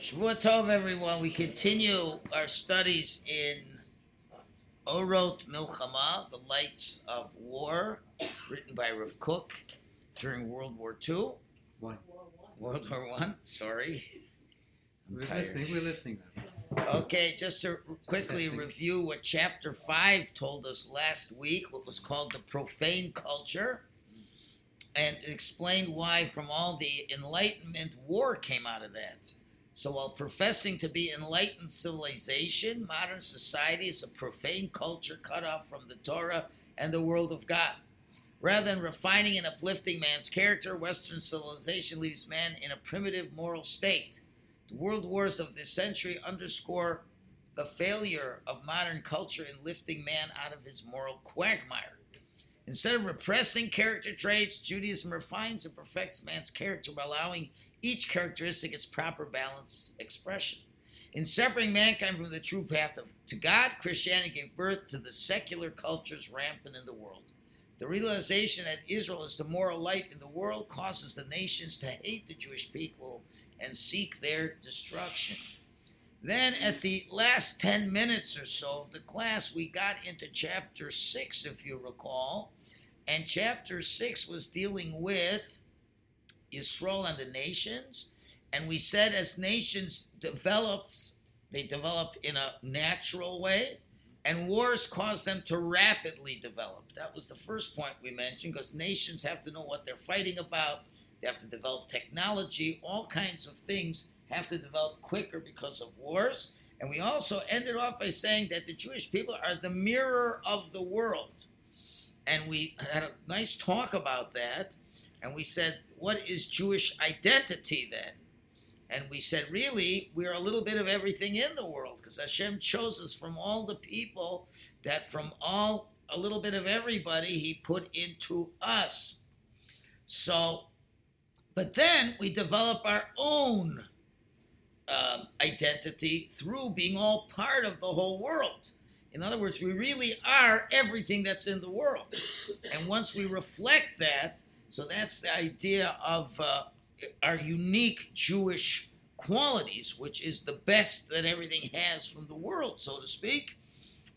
Shavua Tov, everyone. We continue our studies in Orot Milchama, The Lights of War, written by Rav Kook during World War II. One. World War One. Sorry. I'm We're tired. listening. We're listening now. Okay, just to quickly Testing. review what chapter 5 told us last week, what was called the profane culture, and it explained why, from all the Enlightenment, war came out of that. So, while professing to be enlightened civilization, modern society is a profane culture cut off from the Torah and the world of God. Rather than refining and uplifting man's character, Western civilization leaves man in a primitive moral state. The world wars of this century underscore the failure of modern culture in lifting man out of his moral quagmire. Instead of repressing character traits, Judaism refines and perfects man's character by allowing each characteristic its proper balance expression. In separating mankind from the true path of, to God, Christianity gave birth to the secular cultures rampant in the world. The realization that Israel is the moral light in the world causes the nations to hate the Jewish people and seek their destruction. Then, at the last 10 minutes or so of the class, we got into chapter 6, if you recall. And chapter 6 was dealing with Israel and the nations. And we said as nations develops, they develop in a natural way, and wars cause them to rapidly develop. That was the first point we mentioned, because nations have to know what they're fighting about. They have to develop technology. All kinds of things have to develop quicker because of wars. And we also ended off by saying that the Jewish people are the mirror of the world. And we had a nice talk about that. And we said, what is Jewish identity then? And we said, really, we're a little bit of everything in the world because Hashem chose us from all the people that from all, a little bit of everybody, He put into us. So, but then we develop our own um, identity through being all part of the whole world. In other words, we really are everything that's in the world. And once we reflect that, so that's the idea of uh, our unique Jewish qualities, which is the best that everything has from the world, so to speak.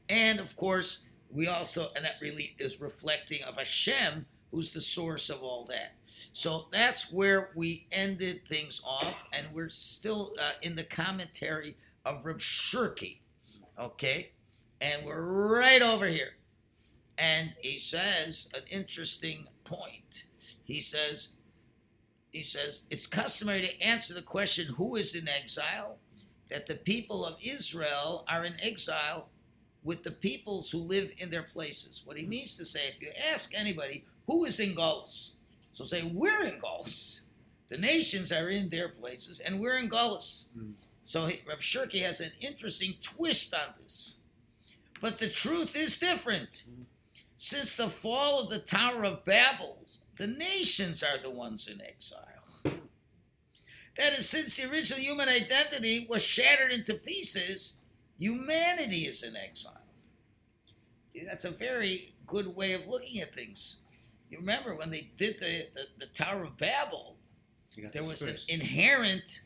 And of course, we also, and that really is reflecting of Hashem, who's the source of all that. So that's where we ended things off, and we're still uh, in the commentary of Reb Shirky, okay? And we're right over here. And he says an interesting point. He says, he says, it's customary to answer the question, who is in exile? That the people of Israel are in exile with the peoples who live in their places. What he means to say, if you ask anybody, who is in Golos? So say, we're in Golos. The nations are in their places, and we're in Golos. Mm. So he, Reb Shirky has an interesting twist on this. But the truth is different. Since the fall of the Tower of Babel, the nations are the ones in exile. That is, since the original human identity was shattered into pieces, humanity is in exile. That's a very good way of looking at things. You remember when they did the, the, the Tower of Babel, there was an inherent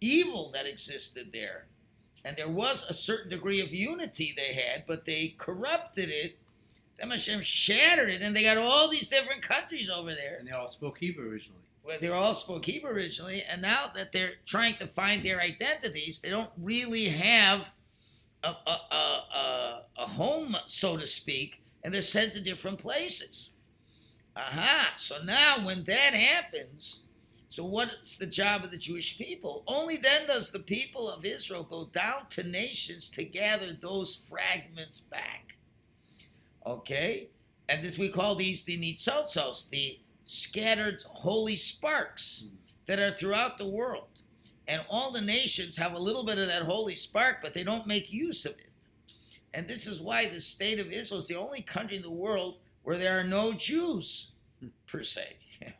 evil that existed there. And there was a certain degree of unity they had, but they corrupted it. Then Hashem shattered it, and they got all these different countries over there. and they all spoke Hebrew originally. Well, they all spoke Hebrew originally, and now that they're trying to find their identities, they don't really have a, a, a, a, a home, so to speak, and they're sent to different places. Aha! So now, when that happens, so what's the job of the Jewish people? Only then does the people of Israel go down to nations to gather those fragments back. Okay? And this we call these the nitzotzos, the scattered holy sparks hmm. that are throughout the world. And all the nations have a little bit of that holy spark, but they don't make use of it. And this is why the state of Israel is the only country in the world where there are no Jews, hmm. per se,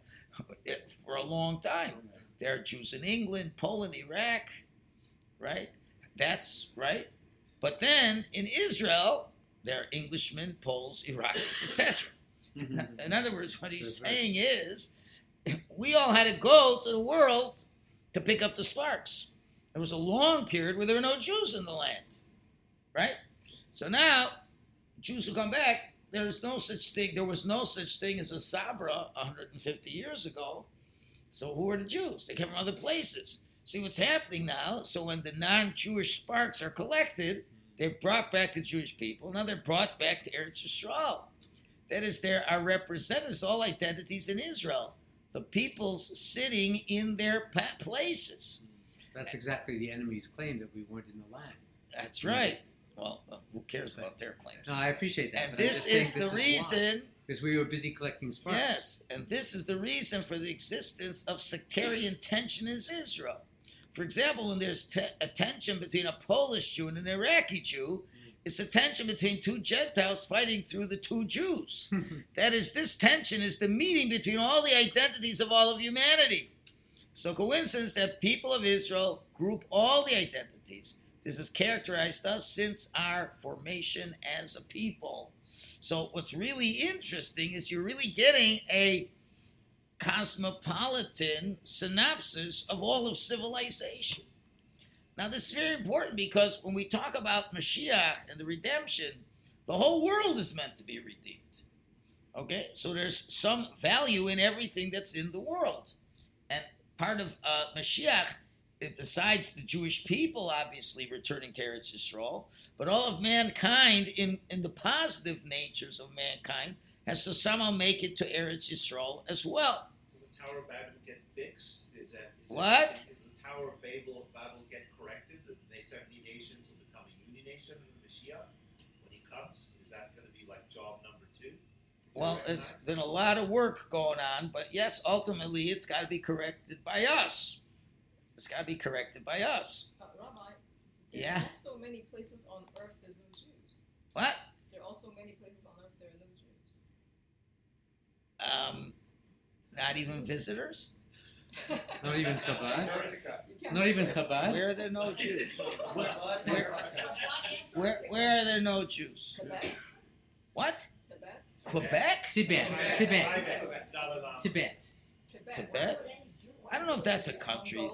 for a long time. There are Jews in England, Poland, Iraq, right? That's right. But then in Israel, there are Englishmen, Poles, Iraqis, etc. Mm-hmm. In other words, what he's That's right. saying is, we all had to go to the world to pick up the sparks. There was a long period where there were no Jews in the land, right? So now, Jews who come back, there's no such thing. There was no such thing as a Sabra 150 years ago. So who are the Jews? They came from other places. See what's happening now. So when the non-Jewish sparks are collected, they're brought back the Jewish people. Now they're brought back to Eretz Yisrael. That is, there are representatives, all identities in Israel. The peoples sitting in their places. That's exactly the enemy's claim that we weren't in the land. That's right. Well, who cares about their claims? No, I appreciate that. and this is the reason. because we were busy collecting sparks. Yes, and this is the reason for the existence of sectarian tension in Israel. For example, when there's te- a tension between a Polish Jew and an Iraqi Jew, mm. it's a tension between two Gentiles fighting through the two Jews. that is, this tension is the meeting between all the identities of all of humanity. So, coincidence that people of Israel group all the identities. This has characterized us since our formation as a people. So, what's really interesting is you're really getting a cosmopolitan synopsis of all of civilization. Now, this is very important because when we talk about Mashiach and the redemption, the whole world is meant to be redeemed. Okay, so there's some value in everything that's in the world. And part of uh, Mashiach, eh, besides the Jewish people obviously returning to Eretz Yisrael, but all of mankind in, in the positive natures of mankind has to somehow make it to Eretz Yisrael as well. Does the Tower of Babel get fixed? Is that is What? That, is the Tower of Babel of Babel get corrected? The they seventy nations will become a union nation in the Mashiach when he comes. Is that going to be like job number two? Well, it's Recognized? been a lot of work going on, but yes, ultimately it's got to be corrected by us. It's got to be corrected by us. Uh, Rabbi, there's Yeah. also many places on earth there's no Jews. What? There are also many places on earth there are no Jews. Um, not even visitors? Not even Chabad. Can't even choose. Chabad. Where are there no Jews? Where, where, where, where are there no Jews? What? Quebec? Tibet. Tibet. Tibet. Tibet. Tibet? I don't know if that's a country.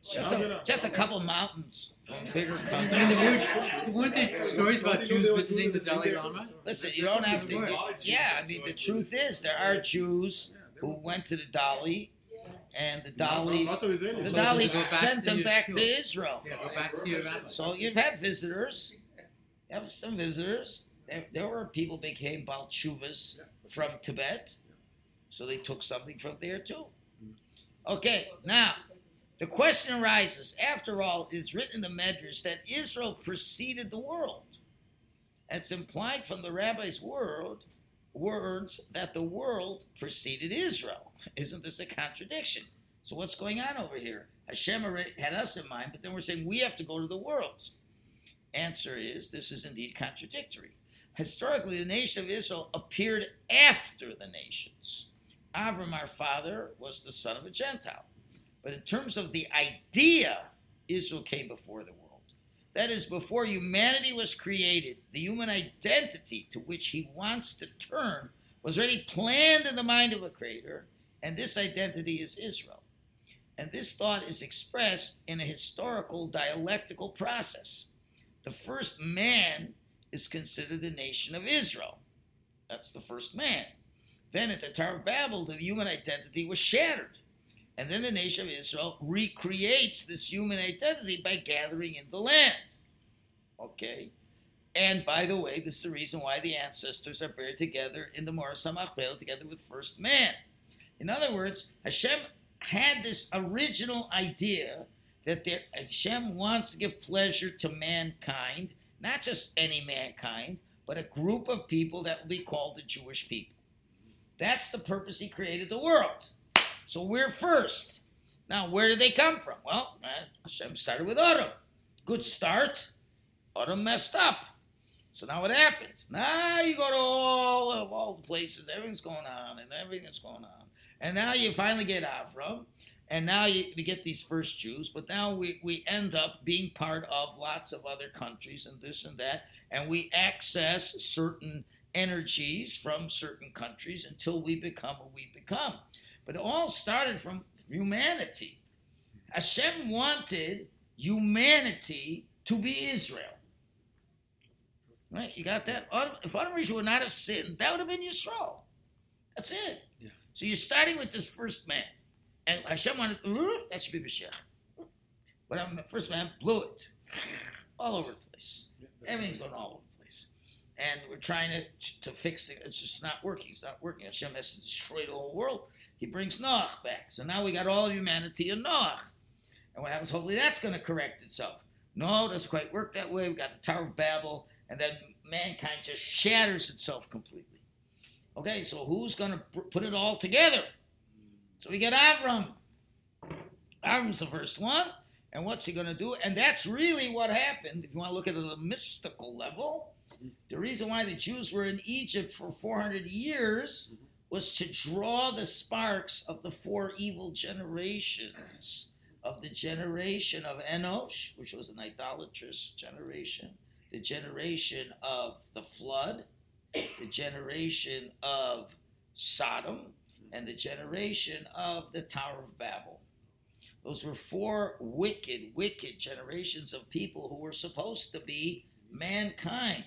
It's just a, just a couple mountains from bigger I mean, countries. there weren't, weren't there stories about Jews visiting the Dalai Lama? Listen, you don't have to. Yeah, I mean, the truth is, there are Jews who went to the Dalai, and the Dalai, the So Dalai to go back sent them back school. to Israel. Yeah, go back to your rabbi. So you've had visitors. You have some visitors. There, there were people became Balchuvas from Tibet, so they took something from there too. Okay, now the question arises. After all, it is written in the Medrash that Israel preceded the world. It's implied from the rabbi's word words that the world preceded Israel. Isn't this a contradiction? So what's going on over here? Hashem already had us in mind, but then we're saying we have to go to the worlds. Answer is this is indeed contradictory. Historically, the nation of Israel appeared after the nations. Avram, our father, was the son of a Gentile. But in terms of the idea, Israel came before the world. That is, before humanity was created, the human identity to which he wants to turn was already planned in the mind of a creator, and this identity is Israel. And this thought is expressed in a historical dialectical process. The first man is considered the nation of Israel. That's the first man. Then at the Tower of Babel, the human identity was shattered. And then the nation of Israel recreates this human identity by gathering in the land. Okay? And by the way, this is the reason why the ancestors are buried together in the Samachbel together with first man. In other words, Hashem had this original idea that there, Hashem wants to give pleasure to mankind, not just any mankind, but a group of people that will be called the Jewish people. That's the purpose he created the world. So we're first. Now, where did they come from? Well, Hashem started with Adam. Good start. Adam messed up. So now what happens? Now you go to all of all the places, everything's going on, and everything going on. And now you finally get Avram, and now you, you get these first Jews, but now we, we end up being part of lots of other countries and this and that, and we access certain energies from certain countries until we become who we become. But it all started from humanity. Hashem wanted humanity to be Israel. Right? You got that? If Adam Rishon would not have sinned, that would have been Yisrael. That's it. Yeah. So you're starting with this first man. And Hashem wanted, "Uh, that should be Mashiach. But um, the first man blew it. All over the place. Everything's going all over the place. And we're trying to, to fix it. It's just not working. It's not working. Hashem has to destroy the whole world. He brings Noach back. So now we got all of humanity in Noach. And what happens? Hopefully that's going to correct itself. No, it doesn't quite work that way. We got the Tower of Babel, and then mankind just shatters itself completely. Okay, so who's going to put it all together? So we get Avram. Avram's the first one. And what's he going to do? And that's really what happened. If you want to look at it at a mystical level, the reason why the Jews were in Egypt for 400 years was to draw the sparks of the four evil generations of the generation of Enosh, which was an idolatrous generation, the generation of the flood, the generation of Sodom, and the generation of the Tower of Babel. Those were four wicked, wicked generations of people who were supposed to be mankind.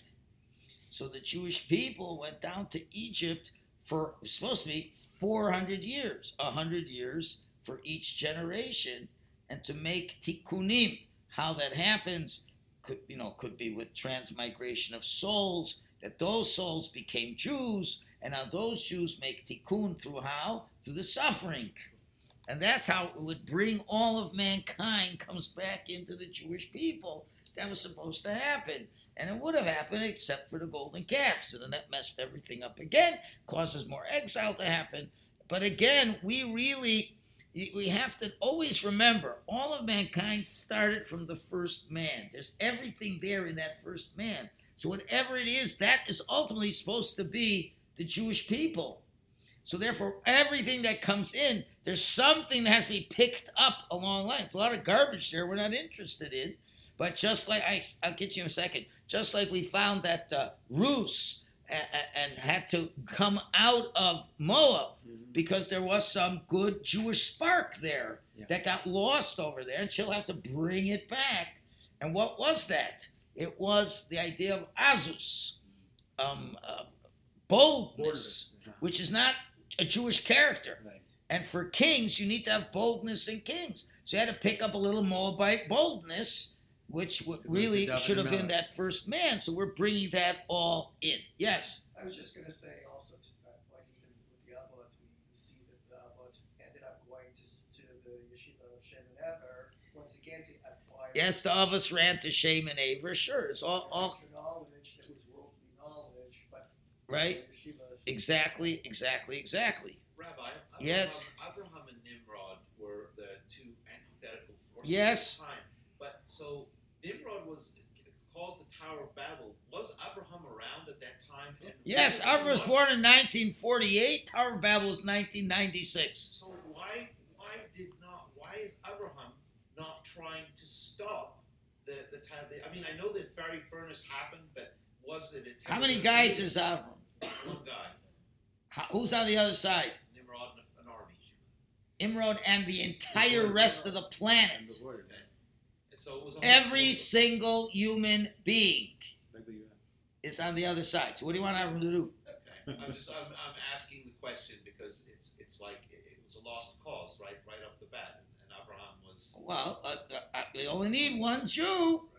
So the Jewish people went down to Egypt for supposed to be 400 years, 100 years for each generation, and to make tikkunim. How that happens could you know could be with transmigration of souls. That those souls became Jews, and now those Jews make tikkun through how through the suffering. And that's how it would bring all of mankind comes back into the Jewish people. That was supposed to happen. And it would have happened except for the golden calf. So then that messed everything up again, causes more exile to happen. But again, we really we have to always remember all of mankind started from the first man. There's everything there in that first man. So whatever it is, that is ultimately supposed to be the Jewish people. So therefore, everything that comes in, there's something that has to be picked up along lines. A lot of garbage there we're not interested in. But just like I, I'll get you in a second. Just like we found that uh, Rus and had to come out of Moab because there was some good Jewish spark there Yeah. that got lost over there, and she'll have to bring it back. And what was that? It was the idea of Azus, um, uh, boldness, which is not a Jewish character. Right. And for kings, you need to have boldness in kings. So you had to pick up a little Moabite boldness, which w- really should have been that first man. So we're bringing that all in. Yes. I was just gonna say also to that point, even with the Avot, we, we see that the Avot ended up going to, to the yeshiva of Shem and Ever once again to acquire Yes, the of ran to Shem and Aver. Sure, it's all, all knowledge that was worldly knowledge, but right. Exactly, exactly, exactly. Rabbi, Abraham, Yes. Abraham and Nimrod were the two antithetical forces Yes. at the time. But so Nimrod was calls the Tower of Babel. Was Abraham around at that time? And Yes, Abraham was born in 1948. Tower of Babel was 1996. So why why did not why is Abraham not trying to stop the the time? I mean, I know the fiery furnace happened, but was it? A How many guys is Avram? one guy? How, who's on the other side? Nimrod and an army. Imrod and the entire rest of the planet. And so it was a Every single human being is on the other side. So what do you want Avram to do? Okay. I'm just I'm, I'm asking the question because it's it's like it, it was a lost cause right right off the bat, and, and Abraham was Well, uh, uh, uh, we only need one Jew,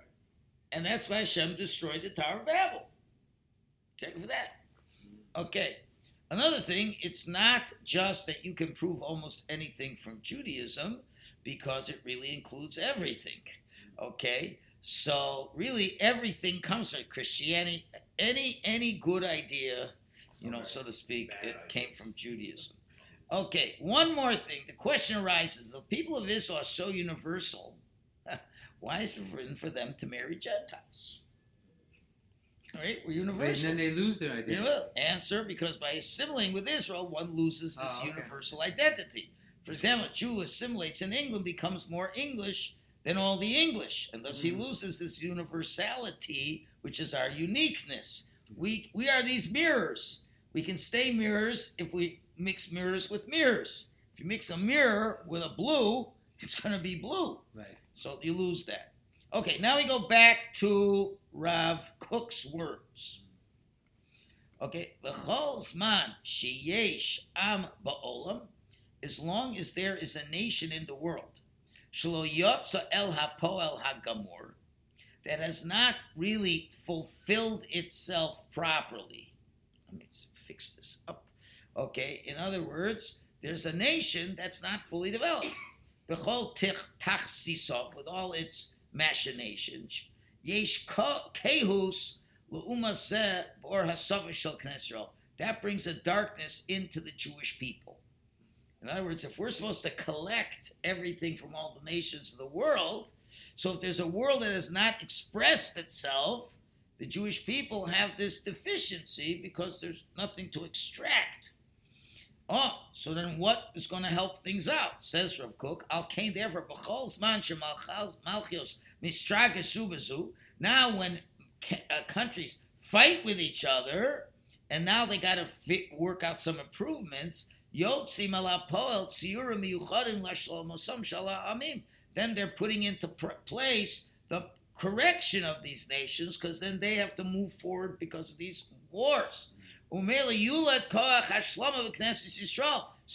and that's why Hashem destroyed the Tower of Babel. Take it for that. Okay. Another thing, it's not just that you can prove almost anything from Judaism, because it really includes everything. Okay. So really, everything comes from Christianity. Any any good idea, you know, so to speak, Bad it came from Judaism. Okay, one more thing. The question arises: The people of Israel are so universal. Why is it written for them to marry Gentiles? Right? we're universal. And then they lose their You identity. know, answer because by assimilating with Israel, one loses this Oh, okay. universal identity. For example, a Jew assimilates in England becomes more English than all the English, and thus he Mm. loses his universality, which is our uniqueness. We we are these mirrors. We can stay mirrors if we mix mirrors with mirrors. If you mix a mirror with a blue, it's going to be blue. Right. So you lose that. Okay, now we go back to Rav Kook's words. Okay, v'chol zman sheyesh am ba'olam, as long as there is a nation in the world, shelo yotza el hapoel hagamor, that has not really fulfilled itself properly. Let me fix this up. Okay, in other words, there's a nation that's not fully developed. Tich tachsisov, with all its machinations, yesh kehus L'uma zeh bor hasavish shel That brings a darkness into the Jewish people. In other words, if we're supposed to collect everything from all the nations of the world, so if there's a world that has not expressed itself, the Jewish people have this deficiency because there's nothing to extract. Oh, so then what is going to help things out? Says Rav Kook, Al Kain therefore b'chol zman malchios mistragesu bezu. Now when uh, countries fight with each other, and now they got to work out some improvements. Yotzi malapoel tziyurim miyuchadim l'shalom osam shala amim. Then they're putting into place the correction of these nations, because then they have to move forward because of these wars. So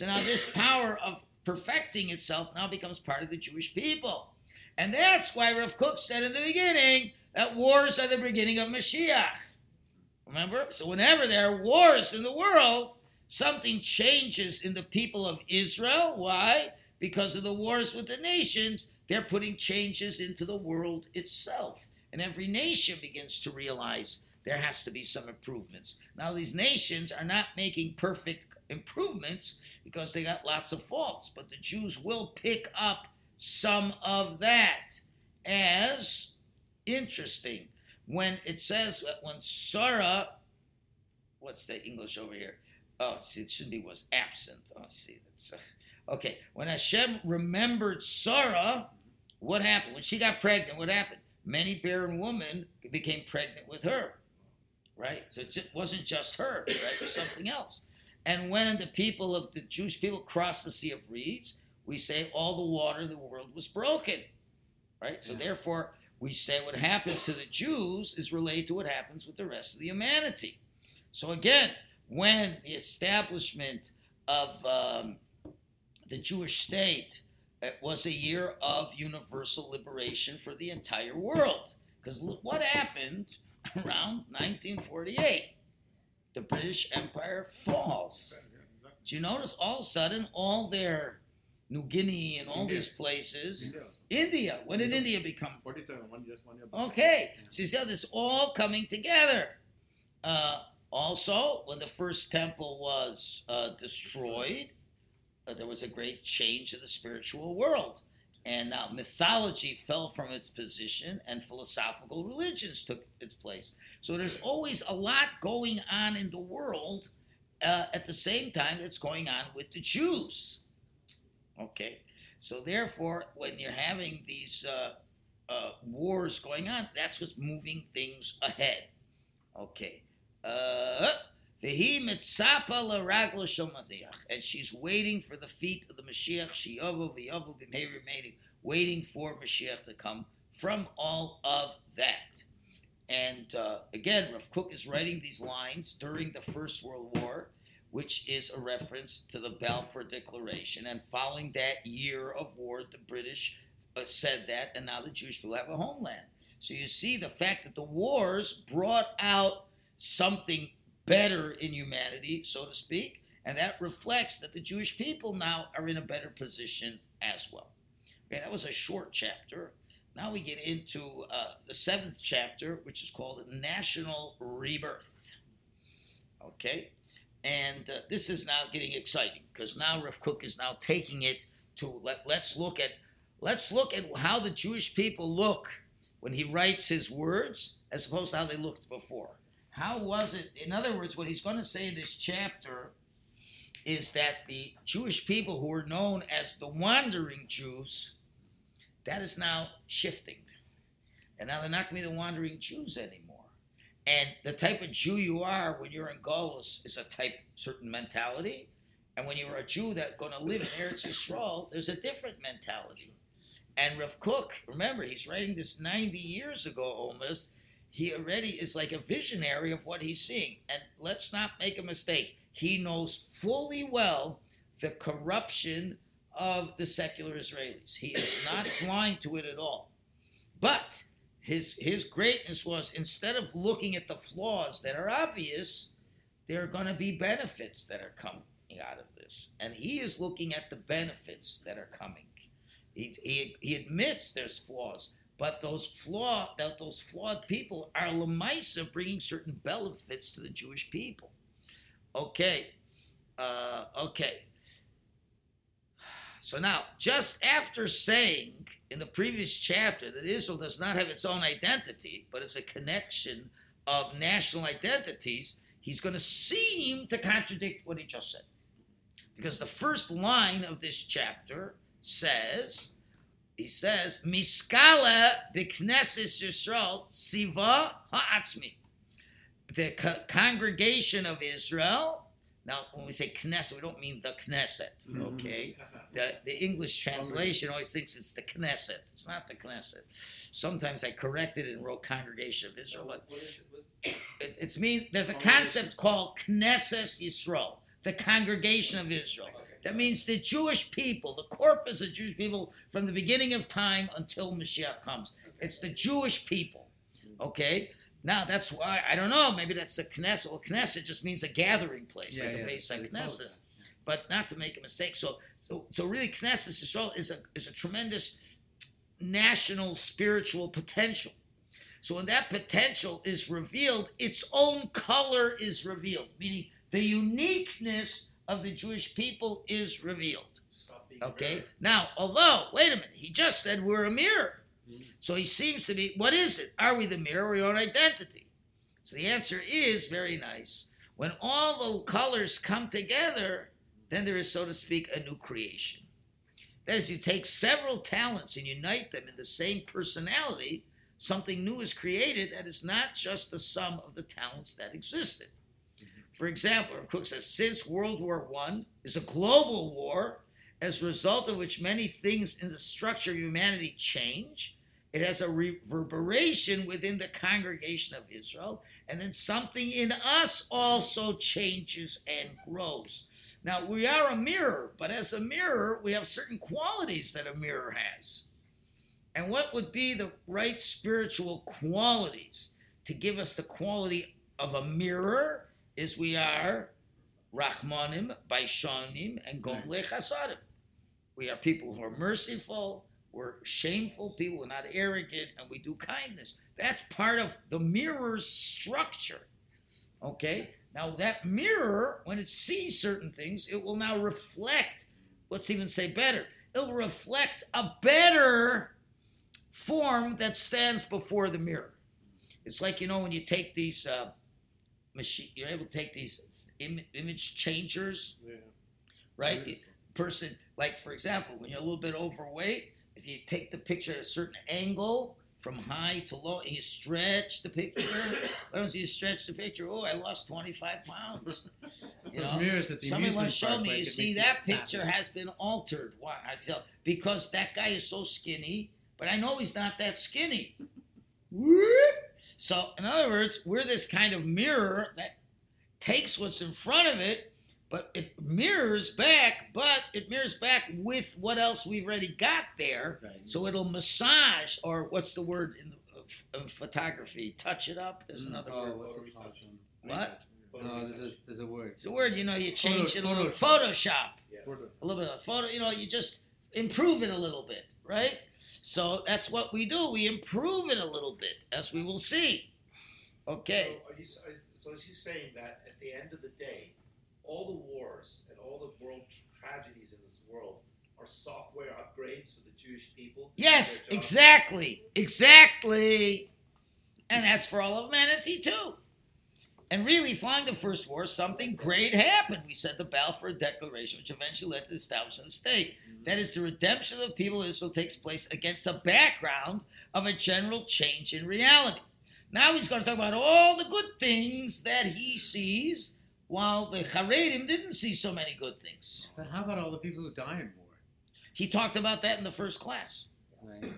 now this power of perfecting itself now becomes part of the Jewish people. And that's why Rav Kook said in the beginning that wars are the beginning of Mashiach. Remember? So whenever there are wars in the world, something changes in the people of Israel. Why? Because of the wars with the nations, they're putting changes into the world itself. And every nation begins to realize there has to be some improvements. Now, these nations are not making perfect improvements because they got lots of faults, but the Jews will pick up some of that as interesting. When it says that when Sarah, what's the English over here? Oh, see, it should be was absent. Oh, see, that's uh, okay. When Hashem remembered Sarah, what happened? When she got pregnant, what happened? Many barren women became pregnant with her, right? So it wasn't just her, right? It was something else. And when the people of the Jewish people crossed the Sea of Reeds, we say all the water in the world was broken, right? So therefore, we say what happens to the Jews is related to what happens with the rest of the humanity. So again, when the establishment of um, the Jewish state it was a year of universal liberation for the entire world. Because look what happened around 1948. The British Empire falls. Do you notice all of a sudden all their New Guinea and all India. these places, India. India. When did India become 47, one just one year. back. Okay, so you see how this all coming together. Uh, also, when the first temple was uh, destroyed, uh, there was a great change in the spiritual world. And now mythology fell from its position and philosophical religions took its place. So there's always a lot going on in the world uh, at the same time that's going on with the Jews. Okay, so therefore, when you're having these uh, uh, wars going on, that's what's moving things ahead. Okay. Uh, and she's waiting for the feet of the Mashiach. Waiting for Mashiach to come from all of that. And uh, again, Rav Kook is writing these lines during the First World War, which is a reference to the Balfour Declaration. And following that year of war, the British uh, said that, and now the Jewish people have a homeland. So you see the fact that the wars brought out something better in humanity, so to speak, and that reflects that the Jewish people now are in a better position as well. Okay, that was a short chapter. Now we get into uh, the seventh chapter, which is called National Rebirth. Okay, and uh, this is now getting exciting because now Rav Kook is now taking it to let, let's look at let's look at how the Jewish people look when he writes his words as opposed to how they looked before. How was it? In other words, what he's going to say in this chapter is that the Jewish people who were known as the wandering Jews, that is now shifting. And now they're not going to be the wandering Jews anymore. And the type of Jew you are when you're in Golos is a type, certain mentality. And when you're a Jew that's going to live in Eretz Yisrael, there's a different mentality. And Rav Kook, remember, he's writing this 90 years ago almost. He already is like a visionary of what he's seeing. And let's not make a mistake. He knows fully well the corruption of the secular Israelis. He is not blind to it at all. But his his greatness was instead of looking at the flaws that are obvious, there are going to be benefits that are coming out of this, and he is looking at the benefits that are coming. He, he, he admits there's flaws, but those flaw that those flawed people are lemaisa bringing certain benefits to the Jewish people. Okay, uh, okay. So now, just after saying in the previous chapter that Israel does not have its own identity, but is a connection of national identities, he's going to seem to contradict what he just said. Because the first line of this chapter says, he says, Miskala b'knesses Yisrael siva ha'atzmi. The co- congregation of Israel, now when we say Knesset, we don't mean the Knesset, mm-hmm. okay? The, the English translation always thinks it's the Knesset. It's not the Knesset. Sometimes I corrected it and wrote Congregation of Israel, but What is it? What's- it, it's mean there's a concept called Knesset Yisrael, the congregation of Israel. That means the Jewish people, the corpus of Jewish people from the beginning of time until Mashiach comes. It's the Jewish people. Okay? Now that's why I don't know, maybe that's the Knesset. Well, Knesset just means a gathering place, Yeah, like yeah, a base like Knesset. But not to make a mistake. So so so really Knesset Yisrael is a is a tremendous national spiritual potential. So when that potential is revealed, its own color is revealed, meaning the uniqueness of the Jewish people is revealed. Okay? Now, although, wait a minute, he just said we're a mirror. So he seems to be, what is it? Are we the mirror or your own identity? So the answer is very nice. When all the colors come together, then there is, so to speak, a new creation. That is, you take several talents and unite them in the same personality, something new is created that is not just the sum of the talents that existed. For example, Kook says, since World War I is a global war, as a result of which many things in the structure of humanity change, it has a reverberation within the congregation of Israel, and then something in us also changes and grows. Now, we are a mirror, but as a mirror, we have certain qualities that a mirror has. And what would be the right spiritual qualities to give us the quality of a mirror is we are Rachmanim, Baishanim, and Gomle Chasadim. We are people who are merciful, we're shameful people, we're not arrogant, and we do kindness. That's part of the mirror's structure. Okay? Now, that mirror, when it sees certain things, it will now reflect, let's even say better, it will reflect a better form that stands before the mirror. It's like, you know, when you take these uh, machine, you're able to take these Im- image changers, Yeah. right? It person, like for example, when you're a little bit overweight, if you take the picture at a certain angle from high to low and you stretch the picture, what else you stretch the picture? Oh, I lost 25 pounds. You Those know? mirrors at the Somebody to show me, you see that picture fat. has been altered. Why? I tell because that guy is so skinny, but I know he's not that skinny. Whoop. So, in other words, we're this kind of mirror that takes what's in front of it, but it mirrors back, but it mirrors back with what else we've already got there. Right. So it'll massage, or what's the word in of, of photography? Touch it up. There's mm. another oh, word. what's Photo it called, What? No, oh, there's a there's a word. It's a word. You know, you change it a little. Photoshop. Photoshop. Yeah. a little bit of photo. You know, you just improve it a little bit, right? So that's what we do. We improve it a little bit, as we will see. Okay. So, are you, so is he saying that at the end of the day, all the wars and all the world tragedies in this world are software upgrades for the Jewish people? Yes, exactly, exactly, and that's for all of humanity too. And really, following the First War, something great happened. We said the Balfour Declaration, which eventually led to the establishment of the state. Mm-hmm. That is, the redemption of the people of Israel takes place against a background of a general change in reality. Now he's going to talk about all the good things that he sees, while the Haredim didn't see so many good things. But how about all the people who die in war? He talked about that in the first class. Right.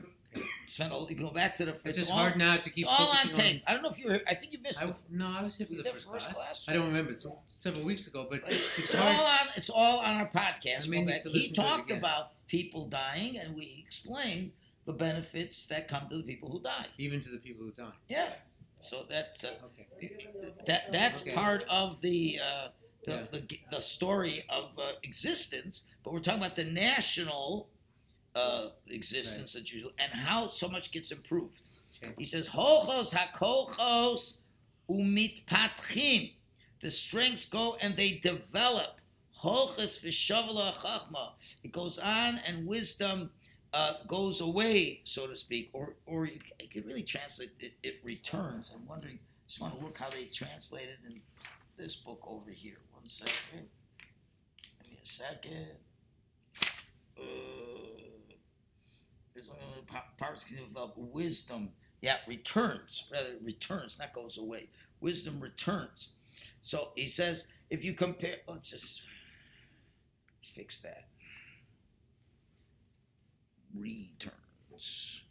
Spent all, you go back to the. It's just all, hard now to keep. It's all on tape. I don't know if you were. I think you missed. I, the, no, I was here for the first, first class. class? I don't remember. It's several weeks ago, but it's it's all on. It's all on our podcast. I may Go need back. to He listen to it talked about people dying, and we explained the benefits that come to the people who die. even to the people who die. Yeah. So that's uh, Okay. that. That's Okay. part of the uh, the, Yeah. the the story of uh, existence. But we're talking about the national uh, existence of Jews and how so much gets improved. Okay. He says, "Hochos hakochos umitpatchim." The strengths go and they develop. Hochos v'shavla chachma. It goes on, and wisdom uh, goes away, so to speak, or or you, you could really translate it, it returns. I'm wondering. Just want to look how they translate it in this book over here. One second. Give me a second. Uh, there's uh, pa- parts can develop wisdom. Yeah, returns rather returns, not goes away. Wisdom returns. So he says, if you compare, let's just fix that. Returns.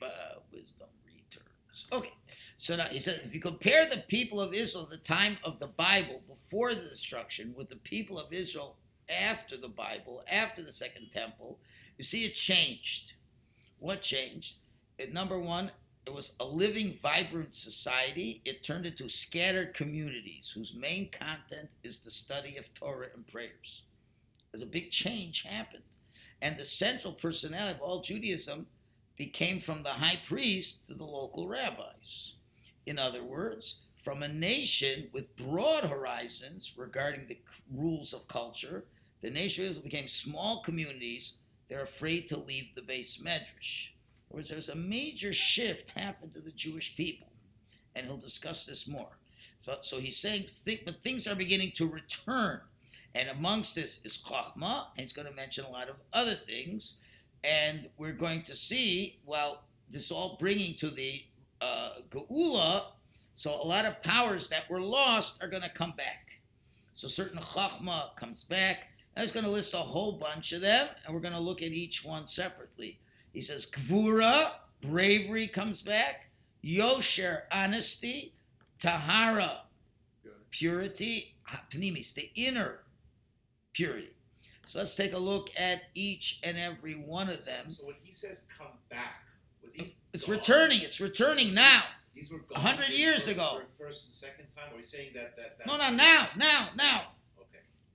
Uh, wisdom returns. Okay. So now he says, if you compare the people of Israel at the time of the Bible before the destruction with the people of Israel after the Bible, after the Second Temple, you see it changed. What changed? It, number one, it was a living, vibrant society. It turned into scattered communities whose main content is the study of Torah and prayers. There's a big change happened. And the central personality of all Judaism became from the high priest to the local rabbis. In other words, from a nation with broad horizons regarding the rules of culture, the nation Israel became small communities They're afraid to leave the beis medrash. In words, there's a major shift happened to the Jewish people, and he'll discuss this more. So, so he's saying, but things are beginning to return, and amongst this is Chachma, and he's going to mention a lot of other things, and we're going to see, well, this all bringing to the uh, Geula, so a lot of powers that were lost are going to come back. So certain Chachma comes back. I was going to list a whole bunch of them, and we're going to look at each one separately. He says Gvura, bravery comes back. Yosher, honesty. Tahara, purity. Ah, Pnimis, the inner purity. So let's take a look at each and every one of them. So when he says come back, It's gone? returning. It's returning now. These were hundred years first- ago. First and second time. Are we saying that that? that No, no, now, now, now.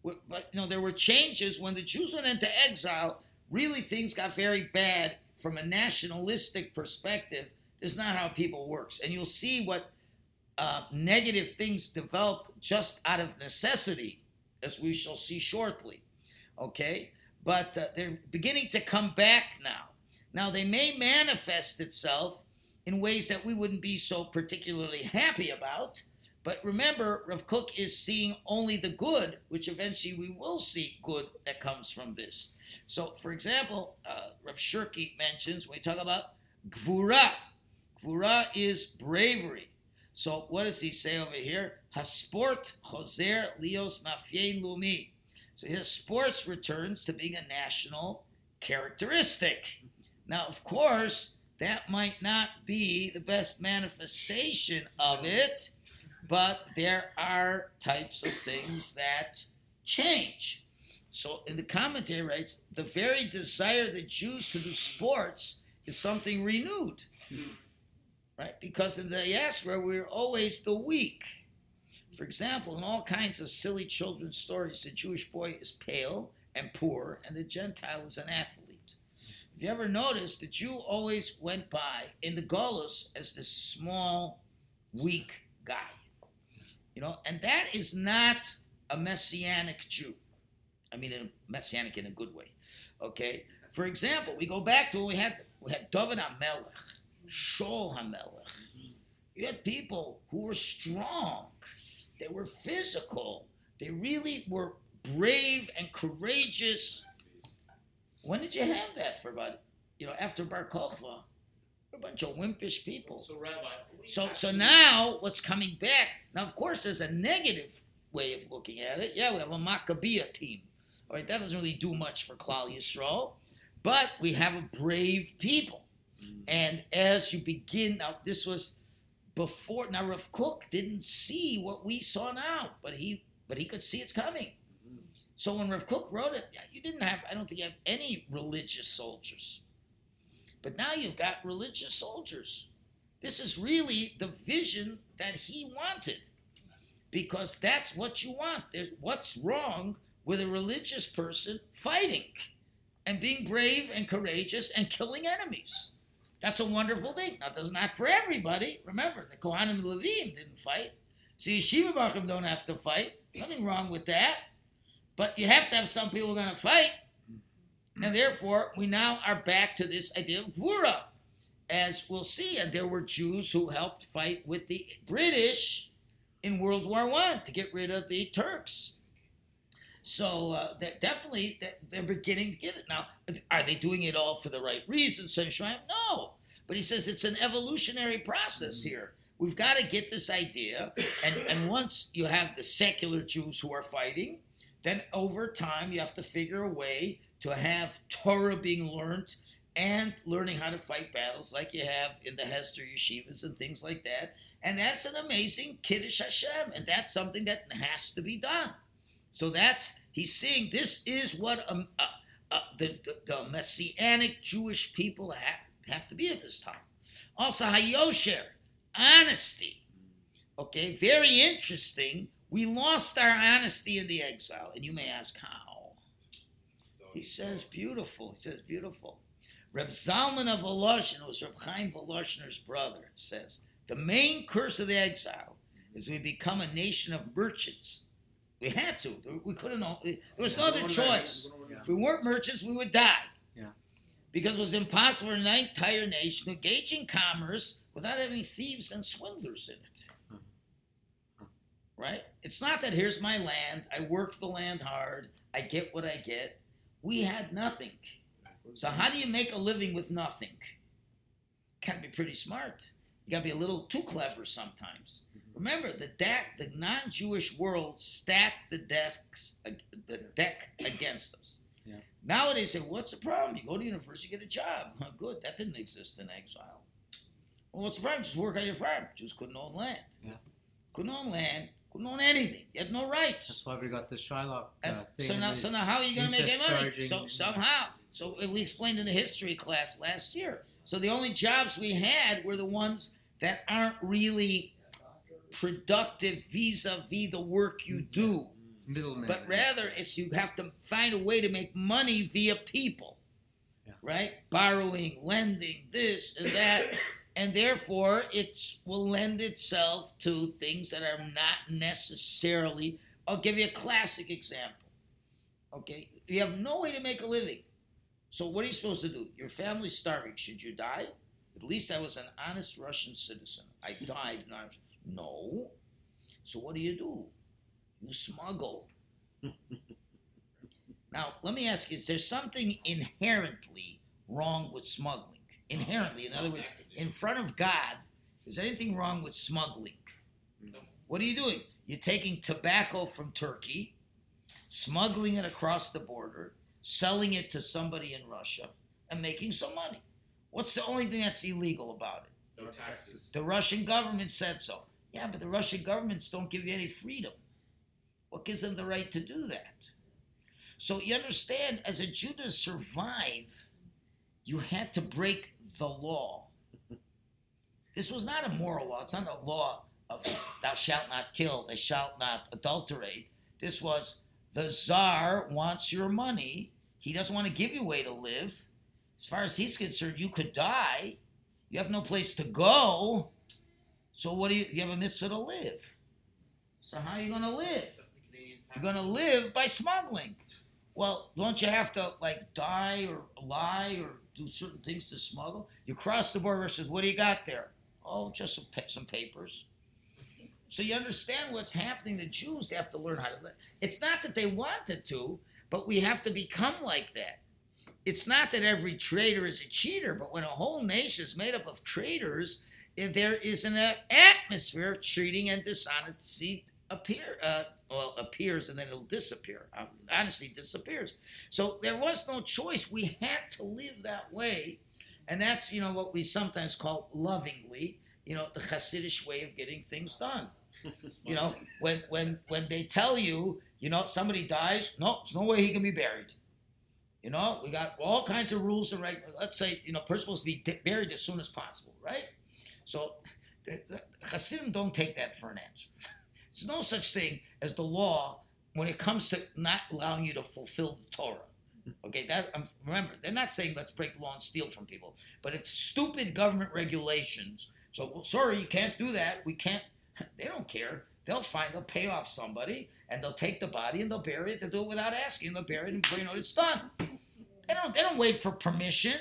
But, you know, there were changes when the Jews went into exile. Really, things got very bad from a nationalistic perspective. This is not how people works, and you'll see what uh, negative things developed just out of necessity, as we shall see shortly. Okay, but uh, they're beginning to come back now. Now they may manifest itself in ways that we wouldn't be so particularly happy about. But remember, Rav Kook is seeing only the good, which eventually we will see good that comes from this. So, for example, uh, Rav Shirky mentions when we talk about Gvura. Gvura is bravery. So, what does he say over here? Hasport Choser Lios Mafien Lumi. So, his sports returns to being a national characteristic. Now, of course, that might not be the best manifestation of it, but there are types of things that change. So in the commentary writes, the very desire of the Jews to do sports is something renewed. Right? Because in the diaspora we're always the weak. For example, in all kinds of silly children's stories, the Jewish boy is pale and poor, and the Gentile is an athlete. If you ever noticed, the Jew always went by in the Golos as this small, weak guy. You know, and that is not a messianic Jew. I mean, a messianic in a good way. Okay. For example, we go back to we had we had David Hamelech, Shaul Hamelech. You had people who were strong. They were physical. They really were brave and courageous. When did you have that for about, you know, after Bar Kokhba? A bunch of wimpish people. So Rabbi. So, so now what's coming back? Now, of course, there's a negative way of looking at it. Yeah, we have a Maccabea team. All right, that doesn't really do much for Klal Yisrael, But we have a brave people. And as you begin, now this was before, now Rav Kook didn't see what we saw now, but he but he could see it's coming. So when Rav Kook wrote it, you didn't have, I don't think you have any religious soldiers. But now you've got religious soldiers. This is really the vision that he wanted. Because that's what you want. There's what's wrong with a religious person fighting and being brave and courageous and killing enemies. That's a wonderful thing. Now, not for everybody. Remember, the Kohanim and Levim didn't fight. So Yeshiva bochurim don't have to fight. Nothing wrong with that. But you have to have some people going to fight. And therefore, we now are back to this idea of Gvura. As we'll see, and there were Jews who helped fight with the British in World War One to get rid of the Turks. So uh, that definitely they're beginning to get it now. Are they doing it all for the right reasons? Schreim? No, but he says it's an evolutionary process here. We've got to get this idea, and and once you have the secular Jews who are fighting, then over time you have to figure a way to have Torah being learned and learning how to fight battles like you have in the Hesder yeshivas and things like that. And that's an amazing Kiddush Hashem, and that's something that has to be done. So that's he's saying this is what um, uh, uh, the, the the messianic Jewish people have, have to be at this time. Also, Hayosher, honesty. Okay, very interesting. We lost our honesty in the exile, and you may ask how. He says beautiful. He says beautiful. Reb Zalman of Voloshin, was Reb Chaim Voloshiner's brother, says the main curse of the exile is we become a nation of merchants. We had to. We couldn't. There was no other choice. If we weren't merchants, we would die. Yeah. Because it was impossible for an entire nation to engage in commerce without having thieves and swindlers in it. Right? It's not that here's my land, I work the land hard, I get what I get. We had nothing. So how do you make a living with nothing? Gotta be pretty smart. You gotta be a little too clever sometimes. Mm-hmm. Remember, that deck, the non-Jewish world stacked the desks, uh, the deck against us. Yeah. Nowadays, say, what's the problem? You go to university, get a job. Good, that didn't exist in exile. Well, what's the problem? Just work on your farm. Jews couldn't own land. Yeah. Couldn't own land. Couldn't own anything. You had no rights. That's why we got the Shylock uh, so now, so now, how are you going to make any money? So somehow, so we explained in the history class last year. So the only jobs we had were the ones that aren't really productive vis-a-vis the work you do, It's middleman. but rather it's you have to find a way to make money via people, Yeah. right? Borrowing, lending, this and that. And therefore, it will lend itself to things that are not necessarily. I'll give you a classic example. Okay, you have no way to make a living. So what are you supposed to do? Your family's starving. Should you die? At least I was an honest Russian citizen. I died. And I was, no. So what do you do? You smuggle. now let me ask you: Is there something inherently wrong with smuggling? Inherently, in other words, in front of God, is anything wrong with smuggling? No. What are you doing? You're taking tobacco from Turkey, smuggling it across the border, selling it to somebody in Russia, and making some money. What's the only thing that's illegal about it? No taxes. The Russian government said so. Yeah, but the Russian governments don't give you any freedom. What gives them the right to do that? So you understand, as a Jew to survive, you had to break the law. This was not a moral law. It's not a law of thou shalt not kill, thou shalt not adulterate. This was the czar wants your money. He doesn't want to give you a way to live. As far as he's concerned, you could die. You have no place to go. So what do you you have a mitzvah to live? So how are you live? The Canadian tax. You're gonna live by smuggling. Well, don't you have to like die or lie or do certain things to smuggle? You cross the border. Says, what do you got there? Oh, just some, some papers. So you understand what's happening. The Jews they have to learn how to live. It's not that they wanted to, but we have to become like that. It's not that every traitor is a cheater, but when a whole nation is made up of traitors, eh, there is an atmosphere of cheating and dishonesty appear, uh, well, appears and then it'll disappear. Uh, Honesty disappears. So there was no choice. We had to live that way, and that's you know what we sometimes call lovingly, you know, the Hasidic way of getting things done. You know, when when when they tell you, you know, somebody dies, no, there's no way he can be buried. You know, we got all kinds of rules and reg. Let's say, you know, person supposed to be buried as soon as possible, right? So, Hasidim don't take that for an answer. There's no such thing as the law when it comes to not allowing you to fulfill the Torah. Okay, that um, remember they're not saying let's break the law and steal from people, but it's stupid government regulations. So, well, sorry, you can't do that. We can't. They don't care. They'll find. They'll pay off somebody, and they'll take the body and they'll bury it. They'll do it without asking. They'll bury it and you know it, it's done. They don't. They don't wait for permission.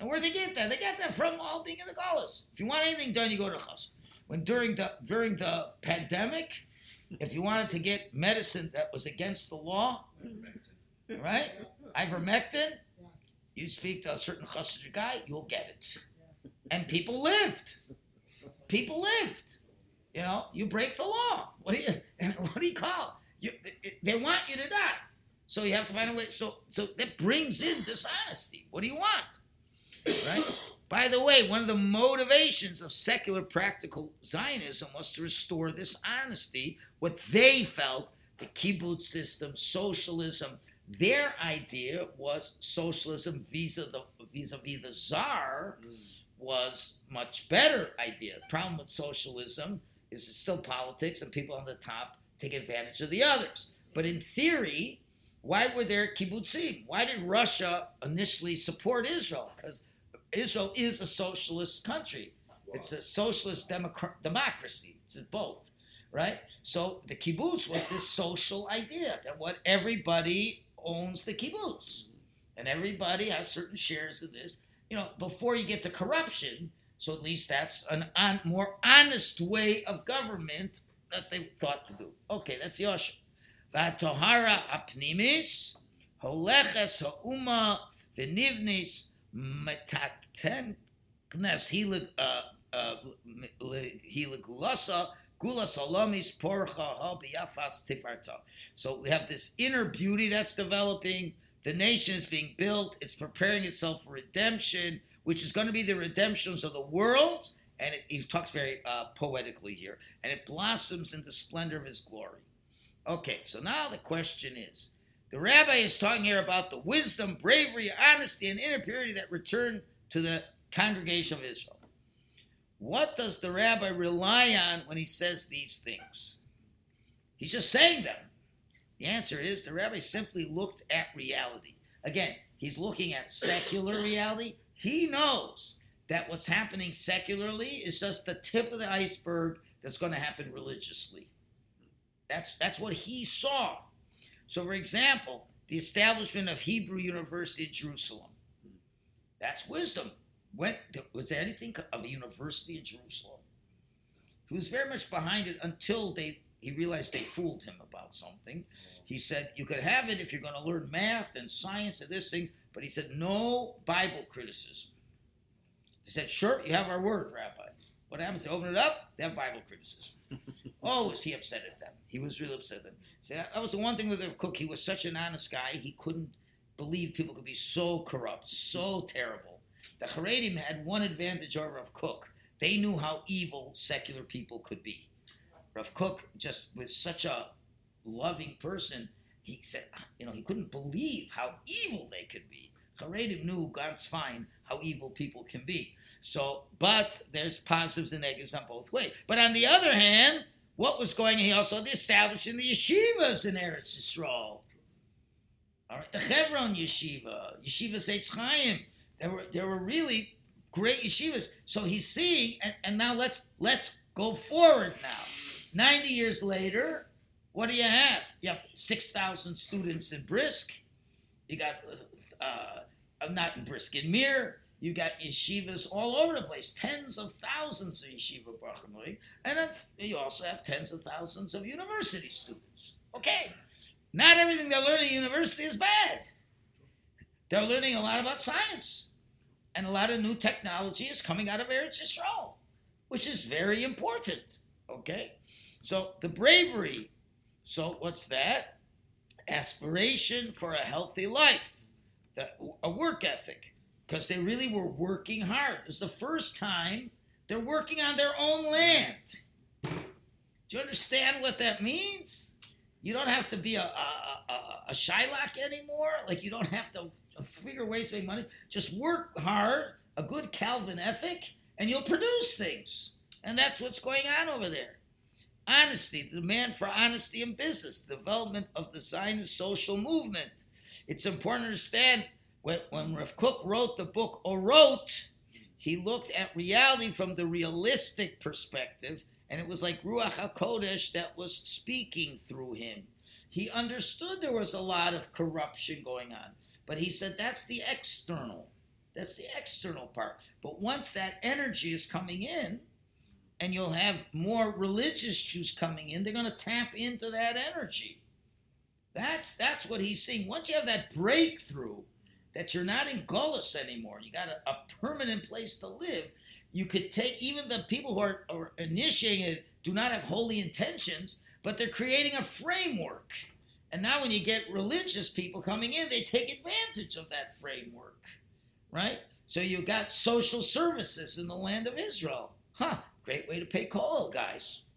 And where do they get that? They got that from all being in the Golos. If you want anything done, you go to Chas. When during the during the pandemic, if you wanted to get medicine that was against the law, right? Ivermectin, you speak to a certain Hasidic guy, you'll get it. And people lived. People lived. You know, you break the law. What do you what do you call? You, they want you to die. So you have to find a way. So so that brings in dishonesty. What do you want? Right? By the way, one of the motivations of secular practical Zionism was to restore this honesty, what they felt the kibbutz system, socialism, their idea was socialism vis-a-vis the, vis-a-vis the czar was much better idea. The problem with socialism is it's still politics and people on the top take advantage of the others. But in theory, why were there kibbutzim? Why did Russia initially support Israel? Because Israel is a socialist country. It's a socialist democ- democracy. It's both, right? So the kibbutz was this social idea that what everybody owns the kibbutz, and everybody has certain shares of this. You know, before you get to corruption, so at least that's an on, more honest way of government that they thought to do. Okay, that's Yosher. Vatohara apnimis, holeches ha'uma v'nivnis knes hilig uh, hiligulasa gulas alamis porcha tifarta. So we have this inner beauty that's developing. The nation is being built. It's preparing itself for redemption, which is going to be the redemptions of the world. And it, he talks very uh, poetically here. And it blossoms in the splendor of his glory. Okay, so now the question is the rabbi is talking here about the wisdom, bravery, honesty, and inner purity that return to the congregation of Israel. What does the rabbi rely on when he says these things? He's just saying them. The answer is the rabbi simply looked at reality. Again, he's looking at secular reality. He knows that what's happening secularly is just the tip of the iceberg that's going to happen religiously. That's, that's what he saw. So, for example, the establishment of Hebrew University in Jerusalem. That's wisdom. When, was there anything of a university in Jerusalem? He was very much behind it until they he realized they fooled him about something. He said, You could have it if you're going to learn math and science and this things, but he said, No Bible criticism. They said, Sure, you have our word, Rabbi. What happens? They open it up, they have Bible criticism. oh, was he upset at them? He was really upset at them. See, that was the one thing with Rav Kook. He was such an honest guy, he couldn't believe people could be so corrupt, so terrible. The Haredim had one advantage over Rav Kook. They knew how evil secular people could be. Rav Kook just was such a loving person. He said, ah, you know, he couldn't believe how evil they could be. Haredim knew God's fine how evil people can be. So, but there's positives and negatives on both ways. But on the other hand, what was going on? He also establishing the yeshivas in Eretz Yisrael. All right, the Chevron yeshiva, yeshiva Eitz Chaim. There were there were really great yeshivas. So he's seeing, and, and now let's let's go forward now. 90 years later, what do you have? You have 6,000 students in Brisk. You got, uh, not in Brisk, in Mir. You got yeshivas all over the place, tens of thousands of yeshiva brachim, and you also have tens of thousands of university students. Okay, not everything they're learning at university is bad. They're learning a lot about science, and a lot of new technology is coming out of Eretz Yisrael, which is very important. Okay, So the bravery. So what's that? Aspiration for a healthy life, a work ethic, because they really were working hard. It was the first time they're working on their own land. Do you understand what that means? You don't have to be a, a, a, a Shylock anymore. Like you don't have to figure ways to make money. Just work hard, a good Calvin ethic, and you'll produce things. And that's what's going on over there. Honesty, the demand for honesty in business, development of the Zionist social movement. It's important to understand when, when Rav Kook wrote the book Orot, he looked at reality from the realistic perspective, and it was like Ruach HaKodesh that was speaking through him. He understood there was a lot of corruption going on, but he said that's the external. That's the external part. But once that energy is coming in, and you'll have more religious Jews coming in, they're going to tap into that energy. That's that's what he's seeing. Once you have that breakthrough, that you're not in Golos anymore, you got a, a permanent place to live. You could take even the people who are, are initiating it do not have holy intentions, but they're creating a framework. And now when you get religious people coming in, they take advantage of that framework, right? So you got social services in the land of Israel. Huh, great way to pay kollel, guys.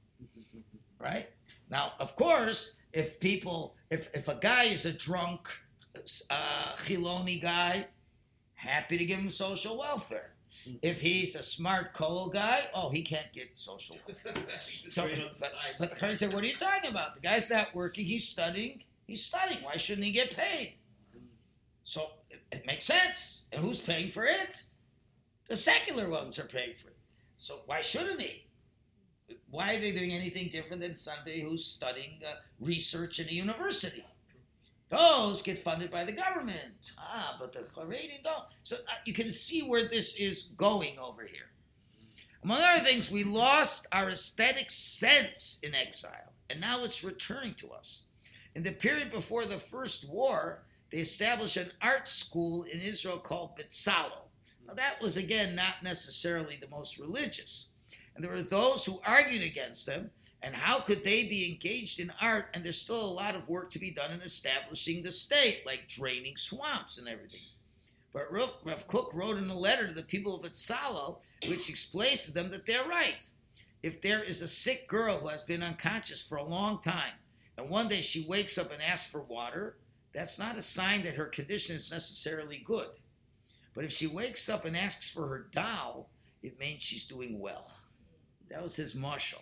Right? Now, of course, if people, if, if a guy is a drunk, uh, Chiloni guy, happy to give him social welfare. If he's a smart kollel guy, oh, he can't get social welfare. So, Straight on the but, but the current said, what are you talking about? The guy's not working, he's studying, he's studying. Why shouldn't he get paid? So it, it makes sense. And who's paying for it? The secular ones are paying for it. So why shouldn't he? Why are they doing anything different than somebody who's studying uh, research in a university? Those get funded by the government. Ah, but the Haredi don't. So uh, you can see where this is going over here. Among other things, we lost our aesthetic sense in exile, and now it's returning to us. In the period before the First War, they established an art school in Israel called Betzalel. Now, that was, again, not necessarily the most religious. And there were those who argued against them, and how could they be engaged in art? And there's still a lot of work to be done in establishing the state, like draining swamps and everything. But Rav, Kook wrote in a letter to the people of Betzalel, which explains to them that they're right. If there is a sick girl who has been unconscious for a long time, and one day she wakes up and asks for water, that's not a sign that her condition is necessarily good. But if she wakes up and asks for her doll, it means she's doing well. That was his mashal.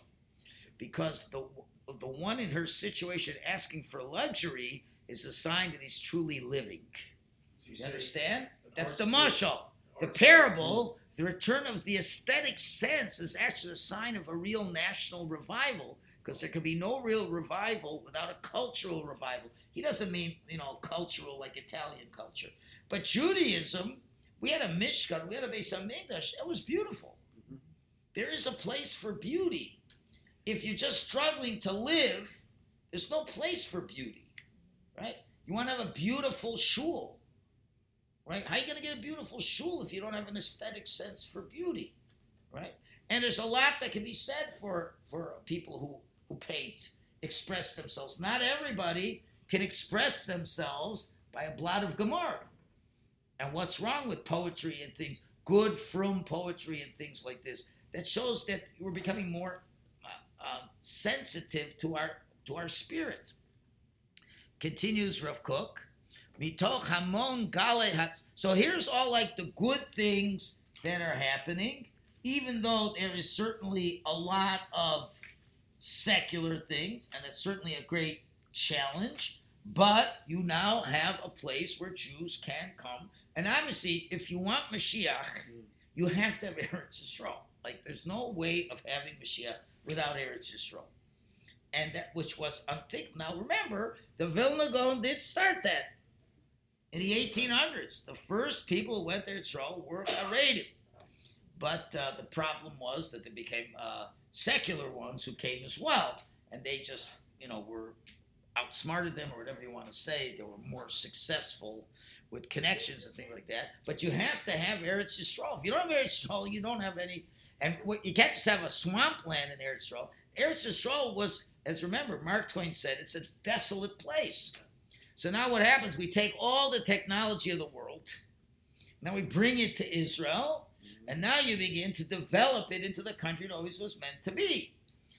Because the, the one in her situation asking for luxury is a sign that he's truly living. So you You understand? That's the mashal. The parable, the return of the aesthetic sense, is actually a sign of a real national revival because there can be no real revival without a cultural revival. He doesn't mean, you know, cultural like Italian culture. But Judaism, we had a Mishkan, we had a Beis HaMikdash, it was beautiful. There is a place for beauty. If you're just struggling to live, there's no place for beauty, right? You want to have a beautiful shul, right? How are you going to get a beautiful shul if you don't have an aesthetic sense for beauty, right? And there's a lot that can be said for for people who who paint, express themselves. Not everybody can express themselves by a blatt of Gemara. And what's wrong with poetry and things? Good from poetry and things like this. That shows that we're becoming more uh, uh, sensitive to our to our spirit. Continues Rav Kook. Mitoch hamon gale So here's all like the good things that are happening, even though there is certainly a lot of secular things, and it's certainly a great challenge. But you now have a place where Jews can come, and obviously, if you want Mashiach, you have to have Eretz Yisrael. Like, there's no way of having Mashiach without Eretz Yisrael, and that which was unthinkable. Now, remember, the Vilna Gaon did start that in the 1800s. The first people who went there to Israel were Haredim. But uh, the problem was that they became uh, secular ones who came as well. And they just, you know, were outsmarted them or whatever you want to say. They were more successful with connections and things like that. But you have to have Eretz Yisrael. If you don't have Eretz Yisrael, you don't have any. And what, you can't just have a swampland in Eretz Yisrael. Eretz Yisrael was, as remember, Mark Twain said, it's a desolate place. So now what happens? We take all the technology of the world, now we bring it to Israel, and now you begin to develop it into the country it always was meant to be.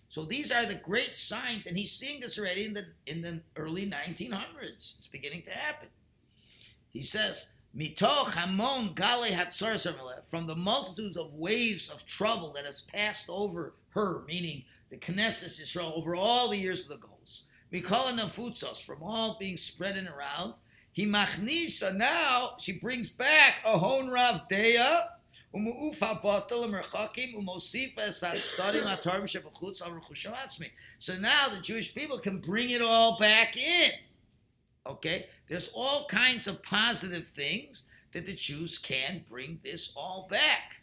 So these are the great signs, and he's seeing this already in the in the early 1900s. It's beginning to happen. He says, Mitoch Hamon Gale Hatzor from the multitudes of waves of trouble that has passed over her, meaning the Knesset Israel over all the years of the goals. Mikala Nafutsos, from all being spread and around. He machnisa, now she brings back a hon rav deya, so now the Jewish people can bring it all back in. Okay? There's all kinds of positive things that the Jews can bring this all back.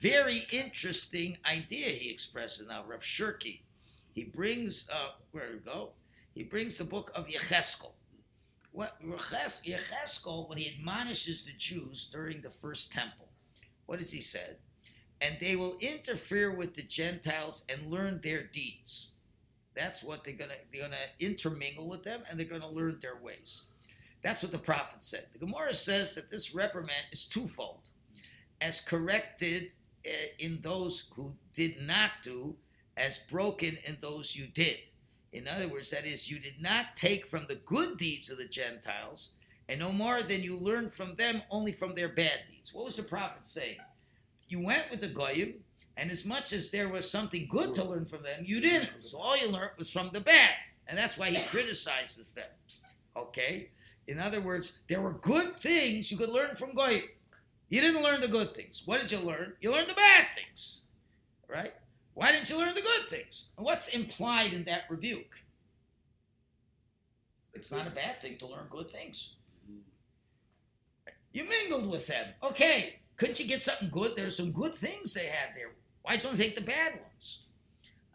Very interesting idea he expresses now, Rav Cherki. He brings, uh, where to go? He brings the book of Yecheskel. What Yecheskel, when he admonishes the Jews during the first temple, what does he say? And they will interfere with the Gentiles and learn their deeds. That's what they're gonna they're gonna intermingle with them and they're gonna learn their ways. That's what the prophet said. The Gemara says that this reprimand is twofold, as corrected uh, in those who did not do, as broken in those you did. In other words, that is, you did not take from the good deeds of the Gentiles and no more than you learned from them only from their bad deeds. What was the prophet saying? You went with the goyim, and as much as there was something good to learn from them, you didn't. So all you learned was from the bad, and that's why he criticizes them. Okay. In other words, there were good things you could learn from goyim. You didn't learn the good things. What did you learn? You learned the bad things, right? Why didn't you learn the good things? What's implied in that rebuke? It's not a bad thing to learn good things. You mingled with them. Okay, couldn't you get something good? There's some good things they had there. Why don't you take the bad ones?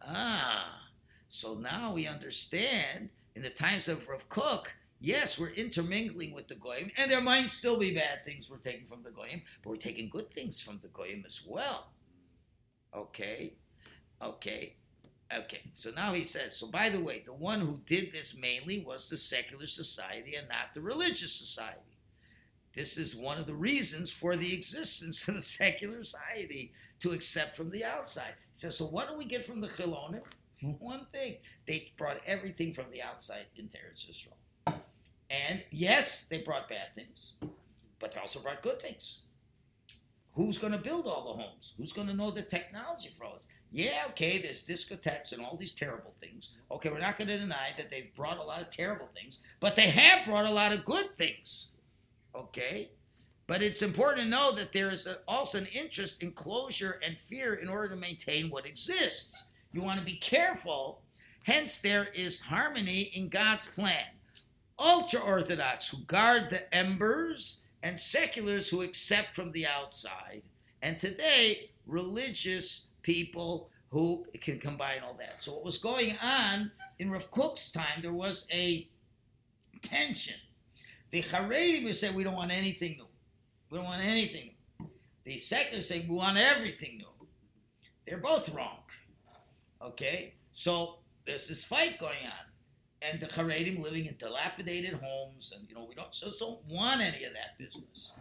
Ah, so now we understand in the times of Rav Kook, yes, we're intermingling with the Goyim, and there might still be bad things we're taking from the Goyim, but we're taking good things from the Goyim as well. Okay, okay, okay. So now he says, so by the way, the one who did this mainly was the secular society and not the religious society. This is one of the reasons for the existence of the secular society to accept from the outside. He says, so what do we get from the Chilonim? One thing, they brought everything from the outside into Eretz Yisrael. And yes, they brought bad things, but they also brought good things. Who's going to build all the homes? Who's going to know the technology for all this? Yeah, okay, there's discotheques and all these terrible things. Okay, we're not going to deny that they've brought a lot of terrible things, but they have brought a lot of good things. Okay? But it's important to know that there is also an interest in closure and fear in order to maintain what exists. You want to be careful. Hence, there is harmony in God's plan. Ultra Orthodox who guard the embers, and seculars who accept from the outside. And today, religious people who can combine all that. So, what was going on in Rav Kook's time, there was a tension the Haredi would say we don't want anything new. We don't want anything new. The secularists say we want everything new. They're both wrong. Okay? So there's this fight going on. And the Haredim living in dilapidated homes, and you know, we don't so don't want any of that business.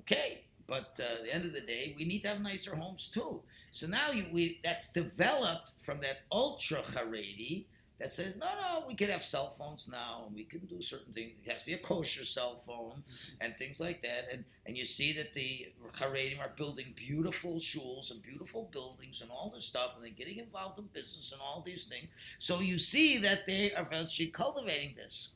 Okay, but uh, at the end of the day, we need to have nicer homes too. So now you, we that's developed from that ultra Haredi that says, no, no, we could have cell phones now and we can do certain things. It has to be a kosher cell phone mm-hmm. and things like that. And and you see that the Haredim are building beautiful shuls and beautiful buildings and all this stuff, and they're getting involved in business and all these things. So you see that they are eventually cultivating this.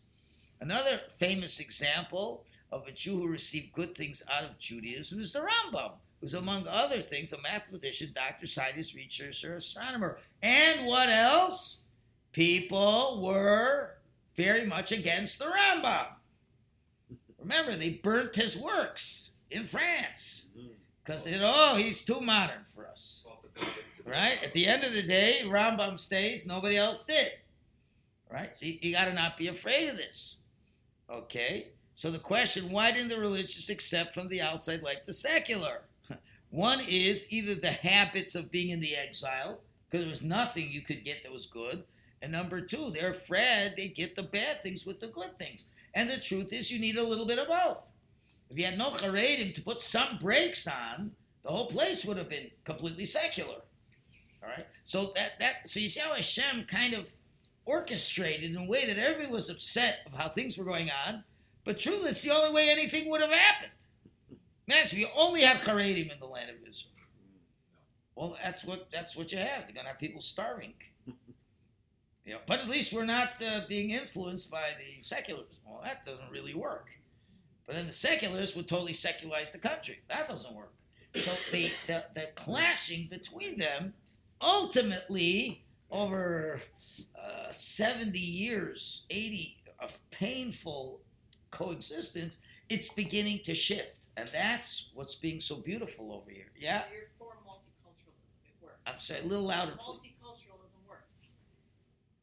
Another famous example of a Jew who received good things out of Judaism is the Rambam, who's among other things a mathematician, doctor, scientist, researcher, astronomer. And what else? People were very much against the Rambam. Remember, they burnt his works in France because they said, oh, he's too modern for us. Right? At the end of the day, Rambam stays, nobody else did. Right? So you, you got to not be afraid of this. Okay? So the question, why didn't the religious accept from the outside like the secular? One is either the habits of being in the exile, because there was nothing you could get that was good. And number two, they're afraid they get the bad things with the good things. And the truth is, you need a little bit of both. If you had no Haredim to put some brakes on, the whole place would have been completely secular. All right. So that that so you see how Hashem kind of orchestrated in a way that everybody was upset of how things were going on, but truly it's the only way anything would have happened. Man, if you only had Haredim in the land of Israel. Well, that's what that's what you have. They're gonna have people starving. You know, but at least we're not uh, being influenced by the seculars. Well, that doesn't really work. But then the seculars would totally secularize the country. That doesn't work. So the, the, the clashing between them ultimately over uh, 70 years, 80 of painful coexistence, it's beginning to shift. And that's what's being so beautiful over here. Yeah? So you're for multiculturalism. It works. I'm sorry, a little louder, please.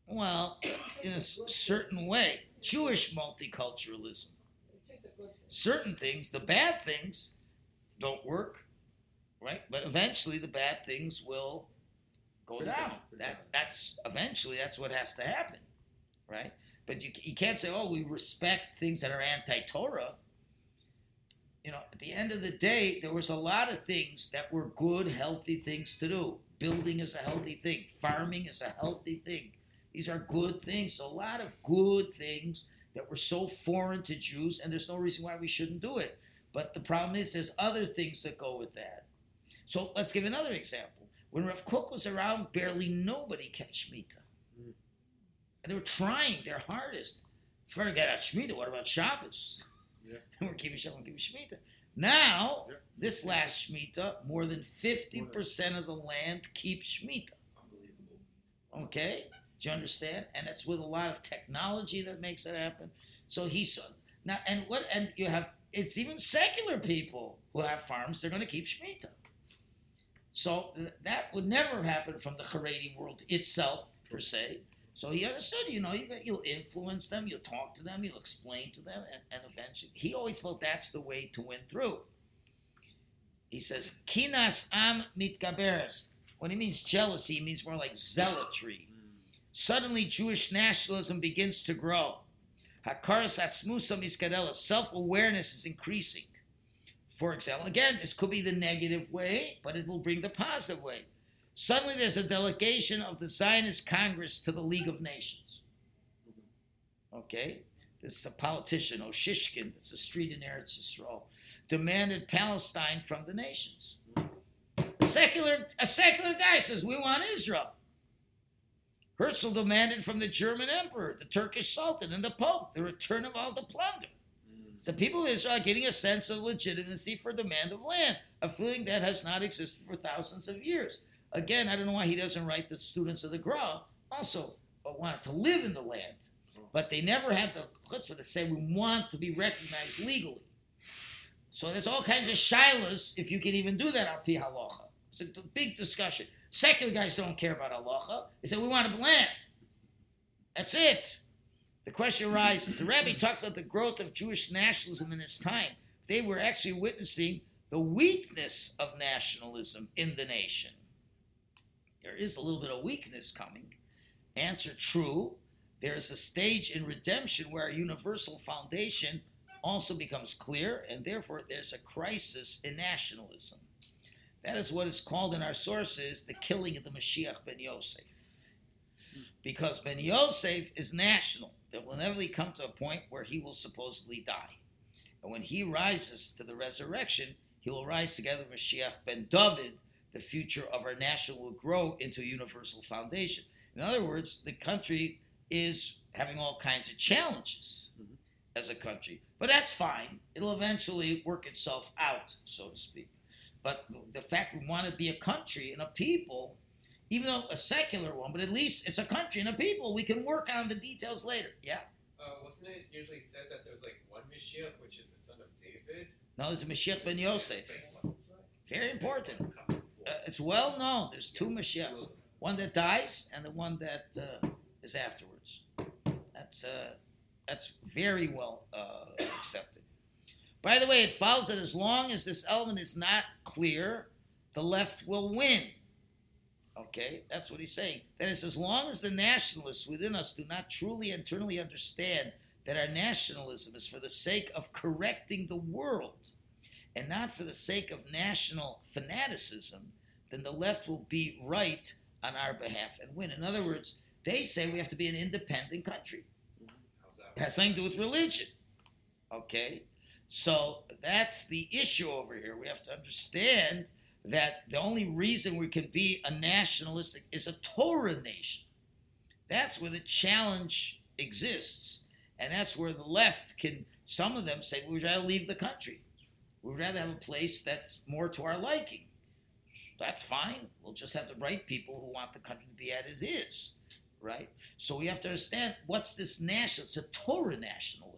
Well, in a certain way, Jewish multiculturalism. Certain things, the bad things, don't work, right? But eventually, the bad things will go down. That that's eventually that's what has to happen, right? But you you can't say, oh, we respect things that are anti-Torah. You know, at the end of the day, there was a lot of things that were good, healthy things to do. Building is a healthy thing. Farming is a healthy thing. These are good things. A lot of good things that were so foreign to Jews, and there's no reason why we shouldn't do it. But the problem is, there's other things that go with that. So let's give another example. When Rav Kook was around, barely nobody kept Shemitah. And they were trying their hardest. Forget about Shemitah, what about Shabbos? Yeah. And we're keeping Shabbos, we're keeping Shemitah. Now, Yeah. this last Shemitah, more than 50% of the land keeps Shemitah. Unbelievable. Okay, do you understand? And it's with a lot of technology that makes it happen. So he saw now, and what? And you have it's even secular people who have farms. They're going to keep shmita. So that would never have happened from the Haredi world itself per se. So he understood. You know, you you'll influence them, you'll talk to them, you'll explain to them, and, and eventually, he always felt that's the way to win through. He says, "Kinas am mitgaberes." When he means jealousy, he means more like zealotry. Suddenly, Jewish nationalism begins to grow. Hakaras atzmusa miskadela, self-awareness is increasing. For example, again, this could be the negative way, but it will bring the positive way. Suddenly, there's a delegation of the Zionist Congress to the League of Nations. Okay, this is a politician, Ussishkin, it's a street in Eretz Yisrael, demanded Palestine from the nations. A secular, a secular guy says, We want Israel. Herzl demanded from the German emperor, the Turkish sultan, and the pope the return of all the plunder. Mm. The people of Israel are getting a sense of legitimacy for demand of land, a feeling that has not existed for thousands of years. Again, I don't know why he doesn't write the students of the Gra also wanted to live in the land, oh. but they never had the chutzpah to say we want to be recognized legally. So there's all kinds of shilas if you can even do that on pi halacha. It's a big discussion. Secular guys don't care about halacha. They say we want a land. That's it. The question arises. The rabbi talks about the growth of Jewish nationalism in his time. They were actually witnessing the weakness of nationalism in the nation. There is a little bit of weakness coming. Answer true. There is a stage in redemption where a universal foundation also becomes clear, and therefore there's a crisis in nationalism. That is what is called in our sources the killing of the Mashiach ben Yosef. Because ben Yosef is national. There will inevitably come to a point where he will supposedly die. And when he rises to the resurrection, he will rise together with Mashiach ben David. The future of our nation will grow into a universal foundation. In other words, the country is having all kinds of challenges mm-hmm. as a country. But that's fine. It'll eventually work itself out, so to speak. But the fact we want to be a country and a people, even though a secular one, but at least it's a country and a people, we can work on the details later. Yeah. Uh, wasn't it usually said that there's like one Mashiach, which is the son of David? No, there's a Mashiach ben Yosef. Very important. Uh, it's well known. There's two Mashiachs. One that dies and the one that uh, is afterwards. That's uh, that's very well uh. By the way, it follows that as long as this element is not clear, the left will win. Okay, that's what he's saying. That is, as long as the nationalists within us do not truly internally understand that our nationalism is for the sake of correcting the world and not for the sake of national fanaticism, then the left will be right on our behalf and win. In other words, they say we have to be an independent country. Mm-hmm. How's that? It has something to do with religion. Okay? So that's the issue over here. We have to understand that the only reason we can be a nationalistic is a Torah nation. That's where the challenge exists. And that's where the left can, some of them say, we'd rather leave the country. We'd rather have a place that's more to our liking. That's fine. We'll just have the right people who want the country to be as is, right? So we have to understand what's this national? It's a Torah nationalism,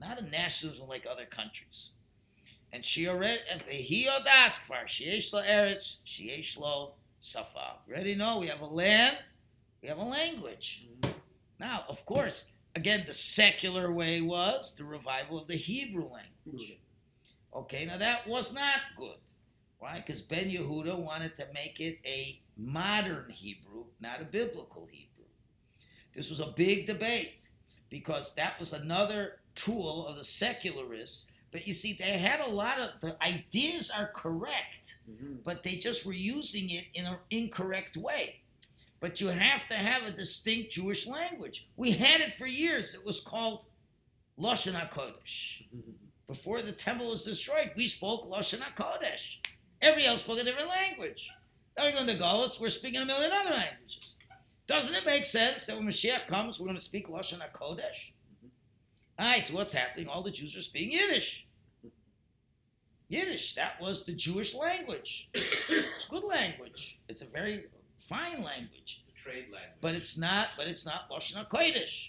not a nationalism like other countries. And she already, he odas kvar, sheyesh lo eretz, sheyesh lo safa. Ready? No, we have a land, we have a language. Mm-hmm. Now, of course, again, the secular way was the revival of the Hebrew language. Okay, now that was not good. Why? Because Ben Yehuda wanted to make it a modern Hebrew, not a biblical Hebrew. This was a big debate because that was another tool of the secularists. But you see, they had a lot of the ideas are correct, mm-hmm. but they just were using it in an incorrect way. But you have to have a distinct Jewish language. We had it for years. It was called Lashon HaKodesh. Before the temple was destroyed, we spoke Lashon HaKodesh. Everybody else spoke a different language. Now we're going to Golos, we're speaking a million other languages. Doesn't it make sense that when Mashiach comes, we're going to speak Lashon HaKodesh? Right, so what's happening? All the Jews are speaking Yiddish. Yiddish, that was the Jewish language. It's good language. It's a very fine language. It's a trade language. But it's not, but it's not Lashon HaKodesh.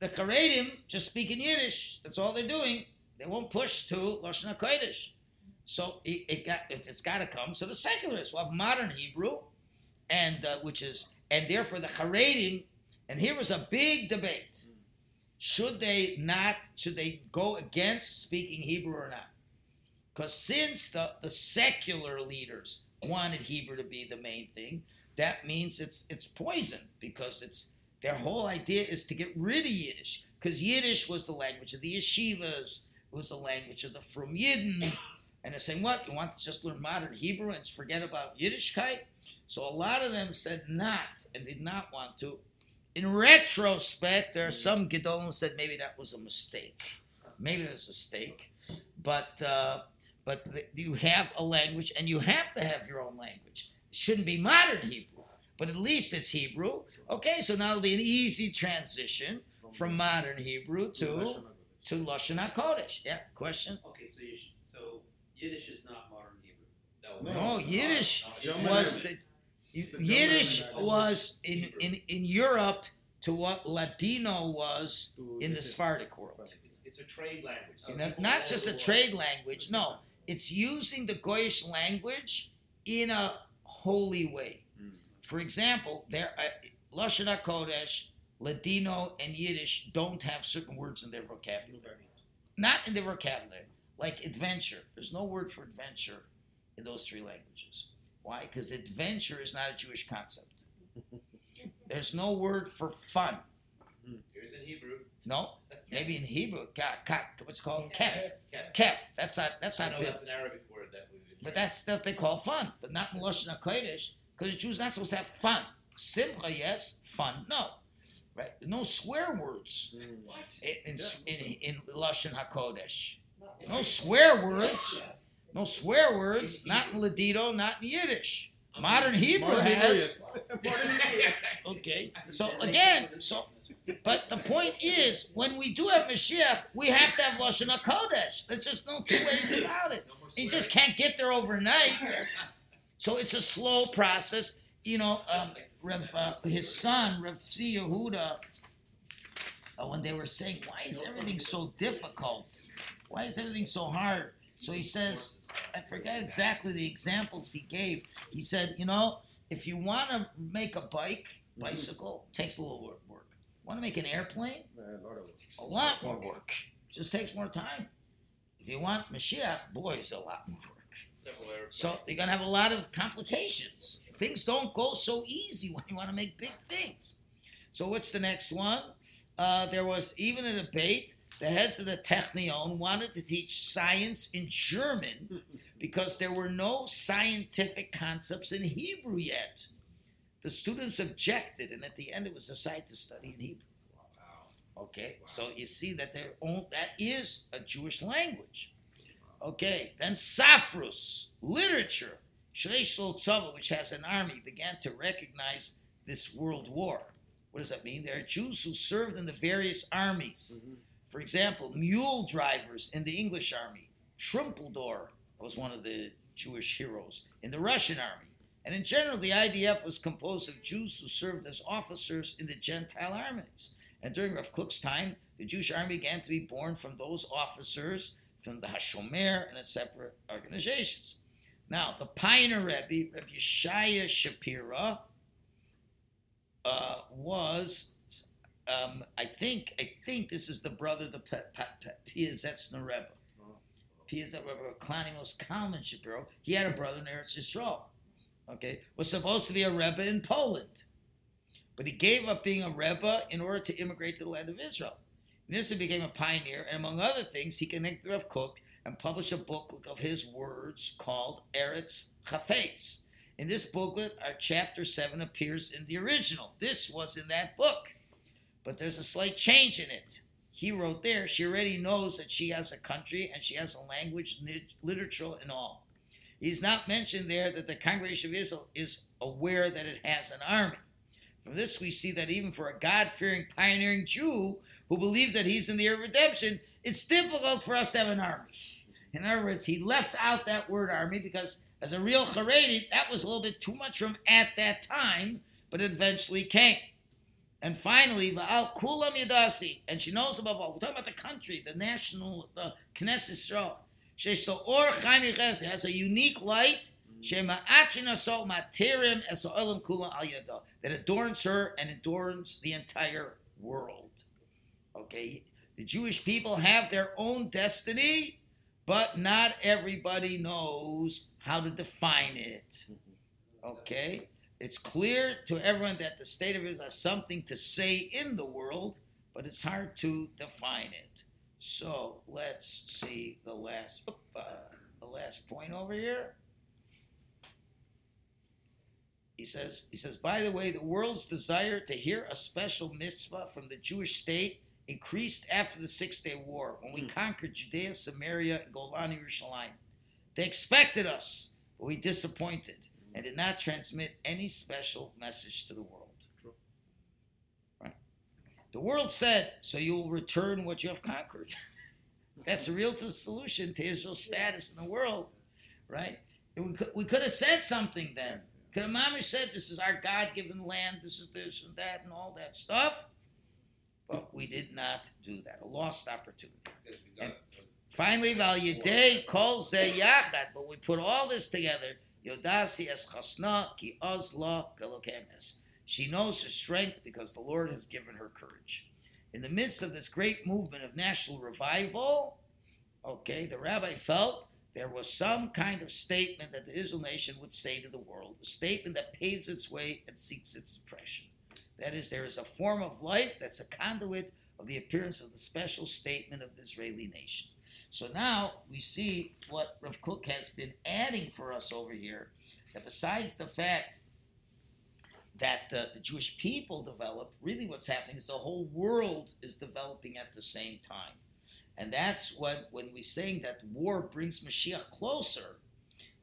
The Charedim just speak in Yiddish. That's all they're doing. They won't push to Lashon HaKodesh. So it, it got, if it's got to come, so the secularists will have modern Hebrew, and uh, which is, and therefore the Haredim, and here was a big debate: should they not, should they go against speaking Hebrew or not? Because since the the secular leaders wanted Hebrew to be the main thing, that means it's it's poison because it's their whole idea is to get rid of Yiddish because Yiddish was the language of the yeshivas, it was the language of the Frum Yidden. And they're saying, what? You want to just learn modern Hebrew and forget about Yiddishkeit? So a lot of them said not and did not want to. In retrospect, there are some Gedolim who said maybe that was a mistake. Maybe it was a mistake. But, uh, but you have a language and you have to have your own language. It shouldn't be modern Hebrew, but at least it's Hebrew. Okay, so now it'll be an easy transition from modern Hebrew to, to Lashon HaKodesh. Yeah, question? Okay, so you sh- so Yiddish is not modern Hebrew. No, No, Yiddish no, German was the It's a German Yiddish was in, in, in Europe to what Ladino was in the. Sephardic world. It's, it's a trade language. So not just a trade language. No, it's using the Goyish language in a holy way. Mm. For example, there uh, Lashon Hakodesh, Ladino, and Yiddish don't have certain words in their vocabulary. Not in their vocabulary, like adventure. There's no word for adventure in those three languages. Why? Because adventure is not a Jewish concept. There's no word for fun. Here's in Hebrew. No, maybe in Hebrew, ka, ka, what's it called kef. Kef. Kef. That's not. That's I not know that's an Arabic word that we would But that's what they call fun, but not in Lashon HaKodesh, because the Jews not supposed to have fun. Simcha, yes. Fun, no. Right? No swear words hmm. What? in, in, in, in Lashon HaKodesh. No swear words. No swear words. Not in Ladino, not in Yiddish. Modern Hebrew Modern has. yes. Modern Hebrew. Okay. So again, so but the point is, when we do have Mashiach, we have to have Lashon HaKodesh. There's just no two ways about it. You just can't get there overnight. So it's a slow process. You know, um, Rev, uh, his son, Rev Tzvi Yehuda, uh, when they were saying, why is everything so difficult? Why is everything so hard? So he says, I forget exactly the examples he gave. He said, you know, if you want to make a bike, bicycle, takes a little work. work. Want to make an airplane? Uh, a lot of it. A lot more work. Just takes more time. If you want Mashiach, boy, it's a lot more work. So you're gonna have a lot of complications. things don't go so easy when you want to make big things. So what's the next one? Uh, there was even a debate. The heads of the Technion wanted to teach science in German because there were no scientific concepts in Hebrew yet. The students objected, and at the end it was decided to study in Hebrew. Okay, so you see that there own, that is a Jewish language. Okay, then Safrus, literature. Shleish Tzava, which has an army, began to recognize this world war. What does that mean? There are Jews who served in the various armies. Mm-hmm. For example, mule drivers in the English army. Trumpeldor was one of the Jewish heroes in the Russian army. And in general, the IDF was composed of Jews who served as officers in the Gentile armies. And during Rav Kook's time, the Jewish army began to be born from those officers from the Hashomer and its separate organizations. Now, the pioneer Rebbe, Rebbe Yeshaya Shapira, uh, was, um, I think, I think this is the brother the Piazetzner Rebbe. Piazetzner Rebbe, Kalonymus Kalman Shapiro. He had a brother in Eretz Yisrael. Okay, was supposed to be a Rebbe in Poland, but he gave up being a Rebbe in order to immigrate to the land of Israel. And became a pioneer, and among other things, he connected Rav Kook and published a booklet of his words called Eretz Chafetz. In this booklet, our chapter 7 appears in the original. This was in that book. But there's a slight change in it. He wrote there, she already knows that she has a country and she has a language, lit- literature, and all. He's not mentioned there that the congregation of Israel is aware that it has an army. From this, we see that even for a God fearing, pioneering Jew who believes that he's in the era of redemption, it's difficult for us to have an army. In other words, he left out that word army because, as a real Haredi, that was a little bit too much from at that time, but it eventually came. And finally, Va'al Kulam Yadasi, and she knows above all, we're talking about the country, the national, the Knesset Yisrael. Shesh Or Chaim has a unique light, Shema Achina So Matirim Esoelim Kula Al Yado, that adorns her and adorns the entire world. Okay, the Jewish people have their own destiny, but not everybody knows how to define it. Mm-hmm. Okay, it's clear to everyone that the state of Israel has something to say in the world, but it's hard to define it. So let's see the last, oop, uh, the last point over here. He says, he says, by the way, the world's desire to hear a special mitzvah from the Jewish state increased after the Six Day War when we conquered Judea, Samaria, and Golan Yerushalayim. They expected us, but we disappointed and did not transmit any special message to the world. Right? The world said, so you will return what you have conquered. That's the real solution to Israel's status in the world, right? And we could, we could have said something then. Could have mamish said, this is our God-given land, this is this and that and all that stuff. But we did not do that. A lost opportunity. We got Finally, Val Yedei Kol Ze Yachad, but we put all this together. Yodasi es chasna ki. She knows her strength because the Lord has given her courage. In the midst of this great movement of national revival, okay, the rabbi felt there was some kind of statement that the Israel nation would say to the world, a statement that paves its way and seeks its expression. That is, there is a form of life that's a conduit of the appearance of the special statement of the Israeli nation. So now we see what Rav Kook has been adding for us over here. That besides the fact that the, the Jewish people developed, really what's happening is the whole world is developing at the same time. And that's what, when we're saying that war brings Mashiach closer,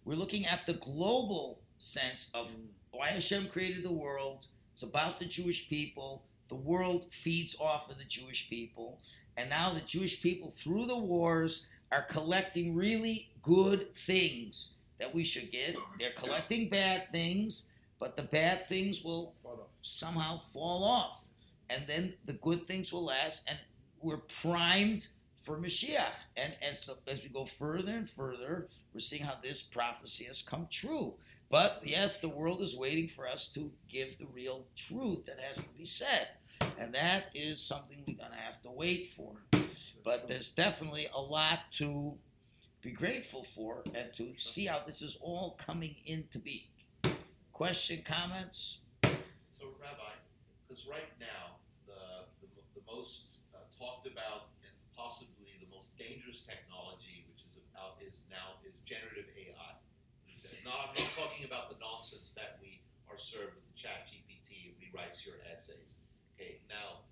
we're looking at the global sense of why Hashem created the world. It's about the Jewish people. The world feeds off of the Jewish people. And now the Jewish people, through the wars, are collecting really good things that we should get. They're collecting bad things, but the bad things will somehow fall off. And then the good things will last, and we're primed for Mashiach. And as the as we go further and further, we're seeing how this prophecy has come true. But yes, the world is waiting for us to give the real truth that has to be said. And that is something we're going to have to wait for. But there's definitely a lot to be grateful for and to see how this is all coming into being. Question, comments? So, Rabbi, because right now, the, the, the most uh, talked about and possibly the most dangerous technology, which is about, is now is generative AI. He says, No, I'm not talking about the nonsense that we are served with the ChatGPT. It rewrites your essays. Okay, now,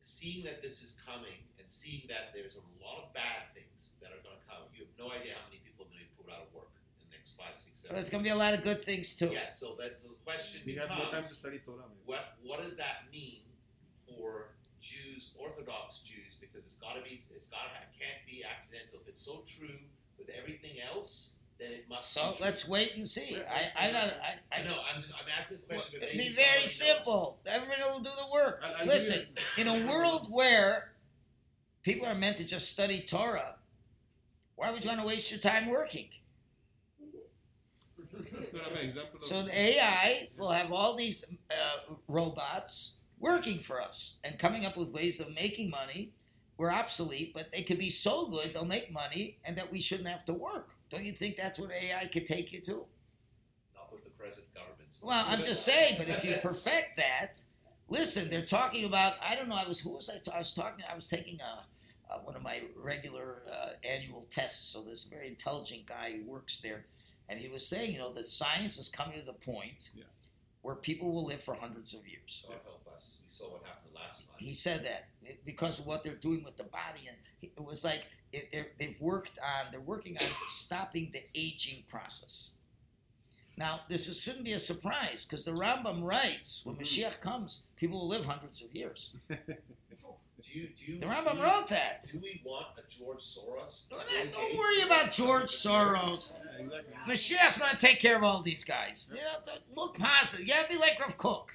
seeing that this is coming and seeing that there's a lot of bad things that are going to come, you have no idea how many people are going to be put out of work in the next five, six, seven. There's going to be a lot of good things too. Yeah, so that's the question We becomes. had more time to study Torah. What what does that mean for Jews, Orthodox Jews? Because it's got to be, it's got to, can't be accidental. If it's so true with everything else, then it must. So be let's wait and see. I, I, not, I, I I know. I'm just. I'm asking the question. but It'd be very somebody knows. simple. Everybody will do the work. I'll- I'll Listen, in a world where people are meant to just study Torah, why would you want to waste your time working? No, Rabbi, example of- So the AI will have all these uh, robots working for us and coming up with ways of making money. We're obsolete, but they could be so good they'll make money, and that we shouldn't have to work. Don't you think that's what AI could take you to? Not with the present governments. Well, I'm just saying, but if you perfect that, listen, they're talking about. I don't know. I was who was I? I was talking. I was taking a, uh one of my regular uh, annual tests. So this very intelligent guy who works there, and he was saying, you know, the science is coming to the point Yeah. where people will live for hundreds of years. God help us. We saw what happened. He said that because of what they're doing with the body, and it was like it, they're, they've worked on. They're working on stopping the aging process. Now, this is, shouldn't be a surprise because the Rambam writes when Mhm. Mashiach comes, people will live hundreds of years. do you do you? The do Rambam you- wrote that. Do we want a George Soros? Don't, Bill don't worry about George Soros. Yeah. Mashiach's going to take care of all these guys. You know, look positive. You have to be like Rav Kook.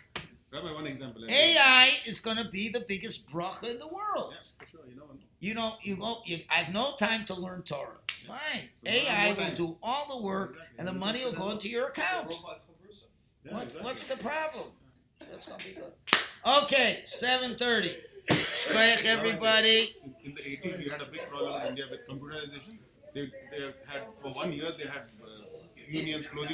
Rabbi, one example. AI is going to be the biggest bracha in the world. Yes, for sure. You know, You know, you go. You, I have no time to learn Torah. Fine. So AI will do all the work, Exactly. and the money will go into your account. yeah, What's exactly. what's the problem? That's gonna be good. Okay, seven thirty. Shkoyach, everybody. In, in the 80s, we had a big problem in India with computerization. They, they had, for one year, they had uh, unions closing